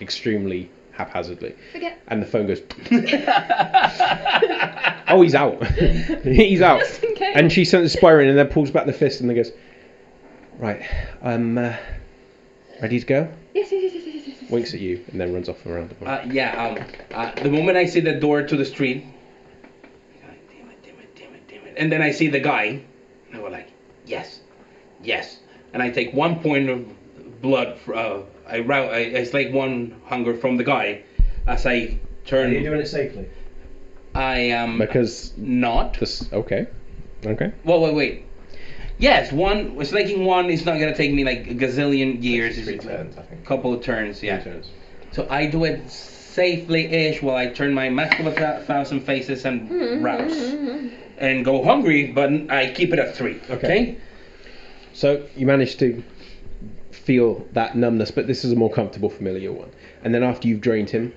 extremely haphazardly. Forget. And the phone goes. oh, he's out. he's out. Just in case. And she sends Spyro in and then pulls back the fist and then goes, Right, I'm uh, ready to go. Yes, yes, yes, yes, yes, yes, yes. Winks at you and then runs off around the corner. Uh, yeah, um, uh, the moment I see the door to the street, God, damn it, damn it, damn it, damn it, and then I see the guy, and I go like, yes, yes, and I take one point of blood. fr- Uh, I route, I, I slake one hunger from the guy, as I turn. Are you doing it safely? I am Because not. this. Okay. Okay. Well, wait, wait. Yes, one slaking one is not gonna take me like a gazillion years. Three It's turns, I think. couple of turns, yeah. Two turns. So I do it safely-ish while I turn my mask of a thou- thousand faces and mm-hmm. rouse and go hungry, but I keep it at three. Okay. So you manage to feel that numbness, but this is a more comfortable, familiar one. And then after you've drained him,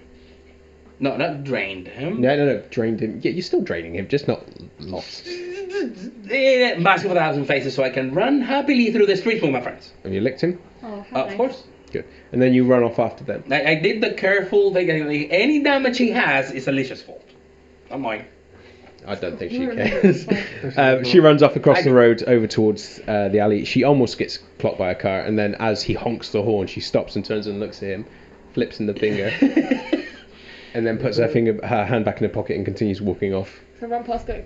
No, not drained him. no, no, no, drained him. Yeah, you're still draining him, just not lost. Eh, Mask of a thousand faces, so I can run happily through the streets with my friends. Have you licked him? Oh, Uh, of course. Good. And then you run off after them. I, I did the careful thing. Any damage he has is Alicia's fault. Not mine. I don't think she cares. um, she runs off across the road over towards uh, the alley. She almost gets clocked by a car, and then as he honks the horn, she stops and turns and looks at him, flips in the finger, and then puts her finger, her hand back in her pocket, and continues walking off. So run past go.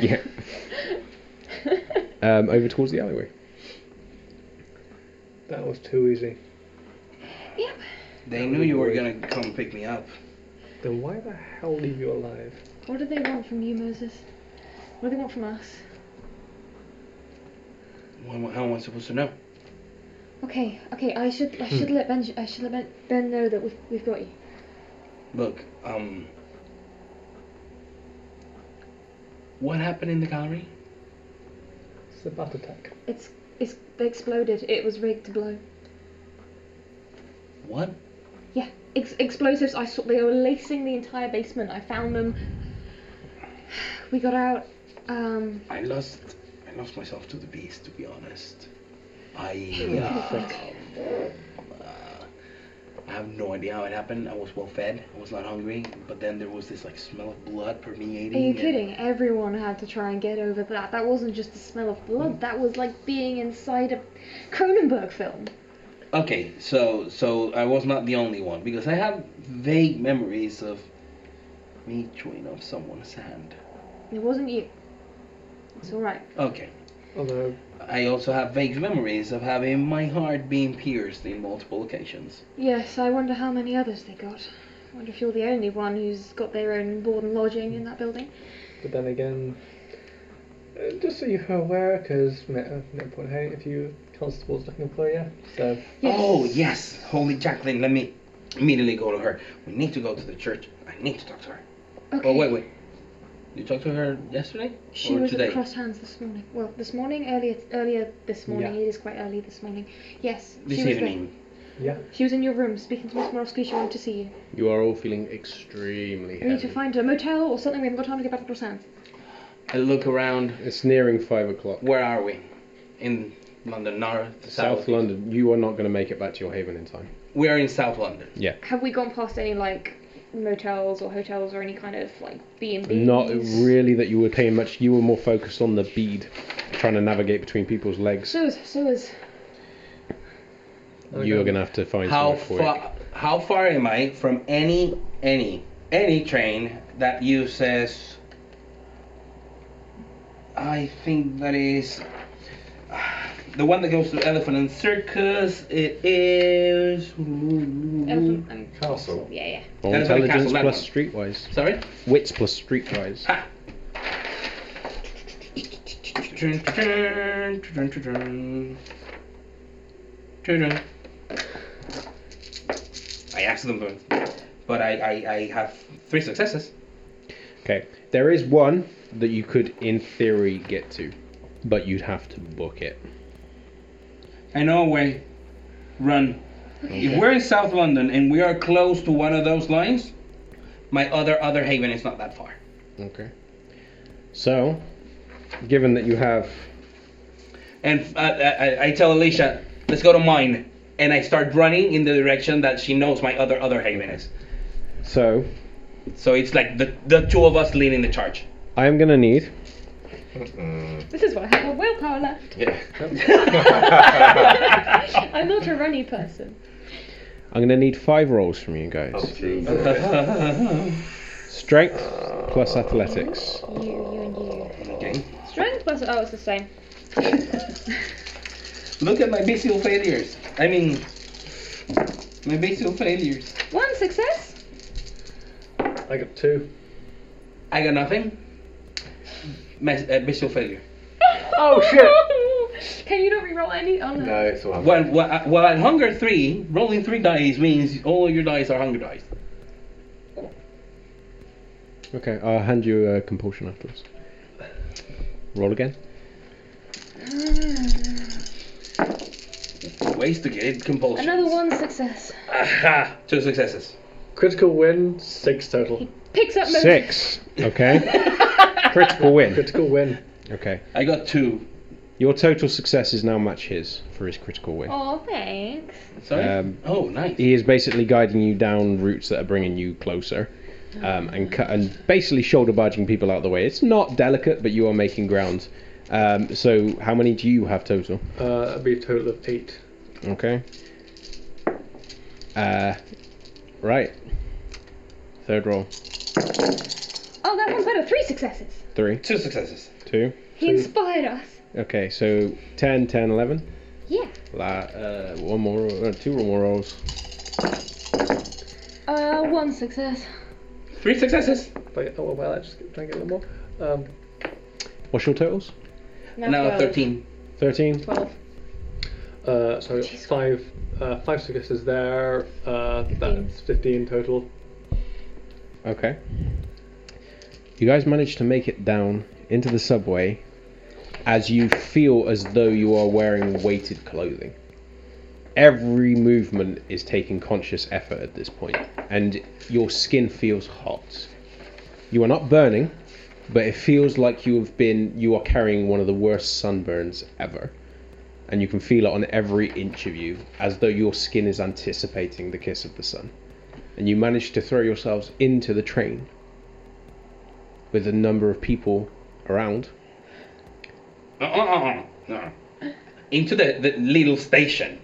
Yeah, um, over towards the alleyway. That was too easy. Yep. They knew you were gonna come pick me up. Then why the hell leave you alive? What do they want from you, Moses? What do they want from us? How am I- how am I supposed to know? Okay, okay. I should, I should let Ben, I should let Ben, ben know that we've, we've got you. Look, um. What happened in the gallery? It's a bat attack. It's, it's they exploded. It was rigged to blow. What? Yeah, ex- explosives. I saw they were lacing the entire basement. I found them. We got out. Um, I lost. I lost myself to the beast. To be honest, I. Uh, uh, I have no idea how it happened. I was well fed. I was not hungry. But then there was this like smell of blood permeating. are you kidding? Everyone had to try and get over that. That wasn't just the smell of blood. That was like being inside a Cronenberg film. Okay, so so I was not the only one because I have vague memories of me chewing off someone's hand. It wasn't you. It's all right. Okay. Although, I also have vague memories of having my heart being pierced in multiple occasions. Yes, I wonder how many others they got. I wonder if you're the only one who's got their own board and lodging in that building. but then again, uh, just so you're aware, because no point having a few constables looking for you. So Yes. Oh yes, holy Jacqueline, let me immediately go to her. We need to go to the church. I need to talk to her. Okay. Oh wait, wait. You talked to her yesterday She or was today? at Cross Hands this morning. Well, this morning, earlier, earlier this morning. Yeah. It is quite early this morning. Yes, This she was there. evening. yeah, She was in your room speaking to Miss Morosky. She wanted to see you. You are all feeling extremely We need to find a motel or something. We haven't got time to get back to Cross Hands. I look around. It's nearing five o'clock. Where are we? In London, north, South south. London. You are not going to make it back to your haven in time. We are in South London. Yeah. Have we gone past any like motels or hotels or any kind of like B and B? Not really that you were paying much. You were more focused on the bead, trying to navigate between people's legs. So is so is. You are going to have to find How far? How far am I from any any any train that uses I think that is the one that goes to Elephant and Circus. It is. Elephant and Castle. Yeah, yeah. Or That's intelligence castle, that plus one. streetwise. Sorry. Wits plus streetwise. I accidentally, but I, I, I have three successes. Okay. There is one that you could, in theory, get to, but you'd have to book it. I know a way. Run. If we're in South London and we are close to one of those lines, my other other haven is not that far. Okay. So, given that you have And uh, I, I tell Alicia, let's go to mine, and I start running in the direction that she knows my other other haven is. so, So it's like the the two of us leading the charge. I am gonna need This is why I have a willpower left. Yeah. I'm not a runny person. I'm gonna need five rolls from you guys. Oh, Jesus. Strength plus athletics. You, you, and you. okay. Strength plus. Oh, it's the same. Look at my bestial failures. I mean, my bestial failures. One success. I got two. I got nothing. Mes- uh, bestial failure. Oh shit! Can you not reroll any? Oh no. No, it's all right. Well, well, uh, well, at hunger three, rolling three dice means all your dice are hunger dice. Okay, I'll hand you a compulsion afterwards. Roll again. Ways to get it compulsion. Another one success. Aha! Two successes. Critical win, six total. Picks up most. Six. Okay. Critical win. Critical win. Okay. I got two. Your total successes now match his for his critical win. Oh, thanks. Sorry. Um, oh, nice. He is basically guiding you down routes that are bringing you closer, um, and cut and basically shoulder barging people out of the way. It's not delicate, but you are making ground. Um, so, how many do you have total? Uh, that'd be a total of eight. Okay. Uh, right. Third roll. Oh, that one's better. Three successes. Three, Two successes. two. He inspired us. Okay, so 10, 10, 11. Yeah. La, uh, one more, uh, two more rolls. Uh, one success. Three successes. If I, oh well, I just try and get one more. Um, What's your totals? Now 12. 13. 13. Twelve. uh, so five, uh, five successes there. Uh, that's fifteen total. Okay. You guys managed to make it down into the subway as you feel as though you are wearing weighted clothing. Every movement is taking conscious effort at this point, and your skin feels hot. You are not burning, but it feels like you have been you are carrying one of the worst sunburns ever. And you can feel it on every inch of you, as though your skin is anticipating the kiss of the sun and you manage to throw yourselves into the train with a number of people around. Uh, uh, uh, uh, uh. Into the, the little station.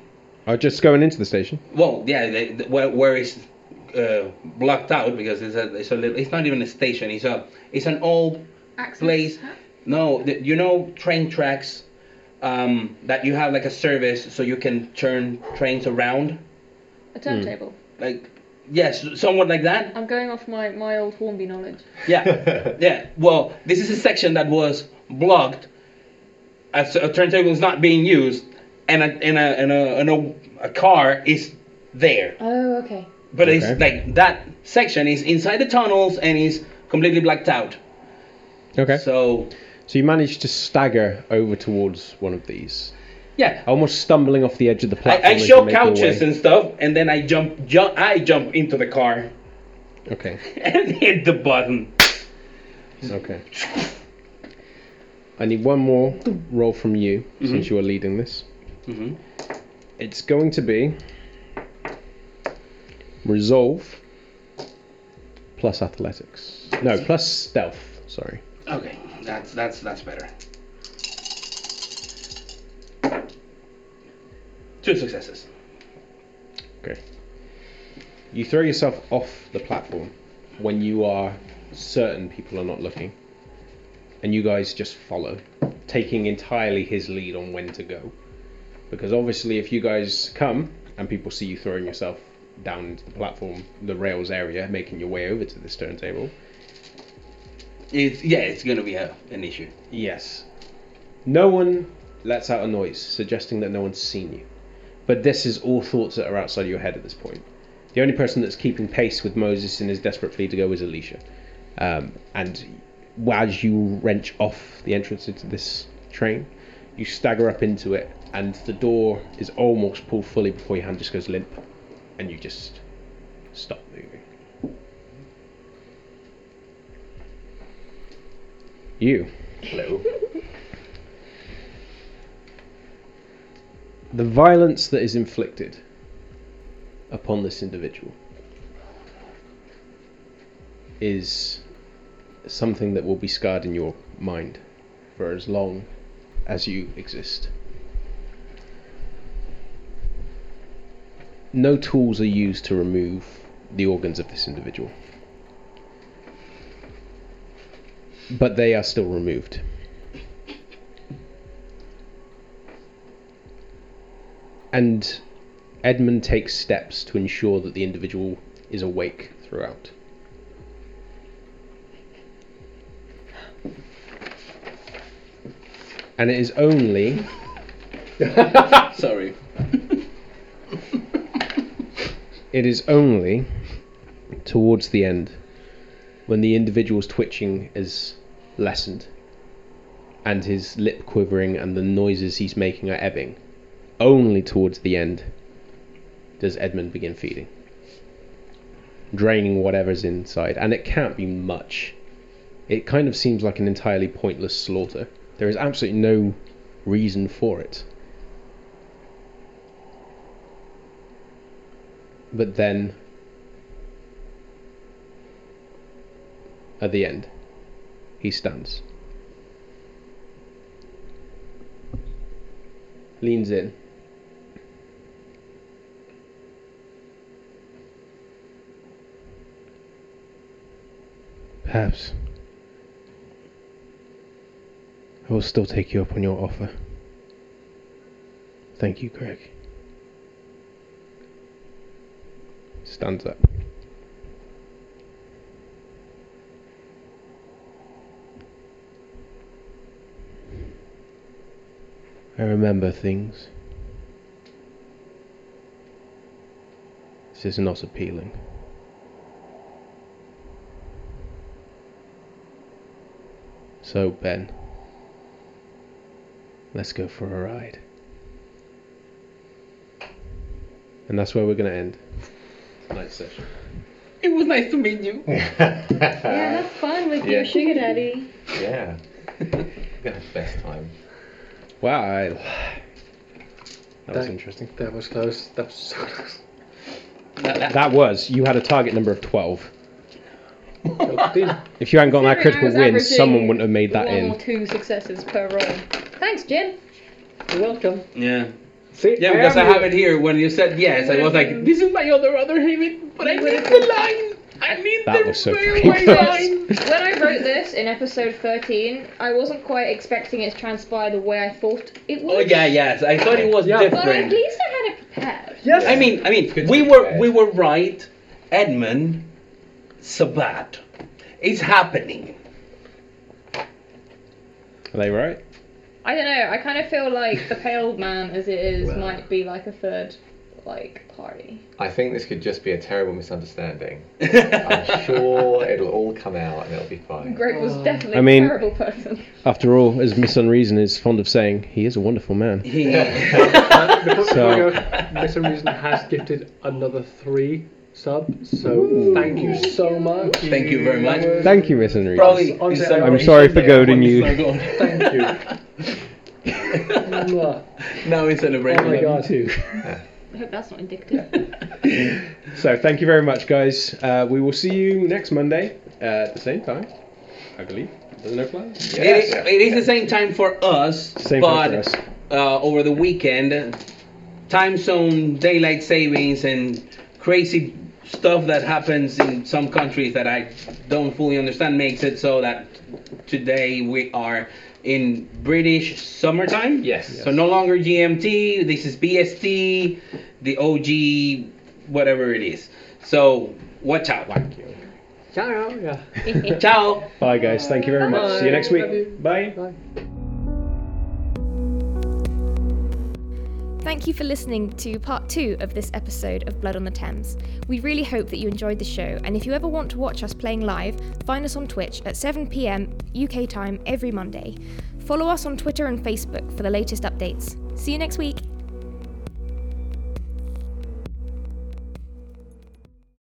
Are just going into the station. Well, yeah, the, the, where, where it's uh, blocked out because it's a, it's a little, it's not even a station. It's a it's an old Access. place. No, the, you know train tracks um, that you have like a service so you can turn trains around. A turntable. Like yes, somewhat like that. I'm going off my, my old Hornby knowledge. Yeah, yeah. Well, this is a section that was blocked. As a turntable is not being used, and a and a and a, and a, a car is there. Oh, okay. But it's like that section is inside the tunnels and is completely blacked out. Okay. So, So you manage to stagger over towards one of these, yeah, almost stumbling off the edge of the platform. I you show couches and stuff, and then I jump, jump, I jump into the car Okay. and hit the button. Okay. I need one more roll from you since you are leading this. hmm It's going to be resolve plus athletics. No, plus stealth. Sorry. Okay, that's that's that's better. Two successes. Okay. You throw yourself off the platform when you are certain people are not looking. and you guys just follow, taking entirely his lead on when to go. Because obviously, if you guys come and people see you throwing yourself down into the platform, the rails area, making your way over to this turntable, It's yeah, it's gonna be a, an issue. Yes. No one lets out a noise, suggesting that no one's seen you. But this is all thoughts that are outside your head at this point. The only person that's keeping pace with Moses in his desperate plea to go is Alicia. Um, and as you wrench off the entrance into this train, you stagger up into it, and the door is almost pulled fully before your hand just goes limp, and you just stop moving. You. Hello. The violence that is inflicted upon this individual is something that will be scarred in your mind for as long as you exist. No tools are used to remove the organs of this individual, but they are still removed. And Edmund takes steps to ensure that the individual is awake throughout. And it is only Sorry. it is only towards the end when the individual's twitching is lessened and his lip quivering and the noises he's making are ebbing only towards the end does Edmund begin feeding, draining whatever's inside, and it can't be much. It kind of seems like an entirely pointless slaughter. There is absolutely no reason for it. But then, at the end, he stands. Leans in. Perhaps. I will still take you up on your offer. Thank you, Greg. Stands up. I remember things. This is not appealing. So, Ben, let's go for a ride. And that's where we're going to end tonight's session. It was nice to meet you. Yeah, have fun with Yeah. your sugar daddy. yeah. We're gonna have the best time. Wow, I... that was That- interesting. That was close. That was so close. That was, you had a target number of 12. Fifteen. If you hadn't gotten that critical win, someone wouldn't have made that one in. or two successes per roll. Thanks, Jim. You're welcome. Yeah. See, Yeah, because I, am have it here. When you said yes, I was like, this is my other other Haven, but I need the line. I need That the was so very fucking line. when I wrote this in episode 13, I wasn't quite expecting it to transpire the way I thought it would. Oh yeah, yes. I thought it was Yeah. But at different. least I had it prepared. Yes. I mean, I mean, we were we were right. Edmund, Sabbat, it's happening. Are they right? I don't know. I kind of feel like the pale man, as it is, Well. might be like a third, like party. I think this could just be a terrible misunderstanding. I'm sure it'll all come out and it'll be fine. Greg was Oh. definitely I mean- a terrible person. After all, as Miss Unreason is fond of saying, he is a wonderful man. He- Uh, before, So- before we go, Miss Reason has gifted another three subs, so thank you so much. Thank you very much. Thank you, Miss Unreason. Probably. I'm in sorry- I'm sorry for goading you. it's not going. Thank you. Mwah. now in celebration. Oh my of god. you too. I hope that's not indicative. So, thank you very much, guys. Uh, we will see you next Monday uh, at the same time, I believe. There's no plans? It, is, it is the same time for us, Same but time for us. uh, over the weekend, time zone, daylight savings, and crazy stuff that happens in some countries that I don't fully understand makes it so that today we are in British summertime. Yes. So no longer GMT. This is BST, the OG, whatever it is. So watch out. Thank you. Ciao. Yeah. Ciao. Bye, guys. Thank you very much. See you next week. you. Bye. Bye. Thank you for listening to part two of this episode of Blood on the Thames. We really hope that you enjoyed the show, and if you ever want to watch us playing live, find us on Twitch at 7pm UK time every Monday. Follow us on Twitter and Facebook for the latest updates. See you next week!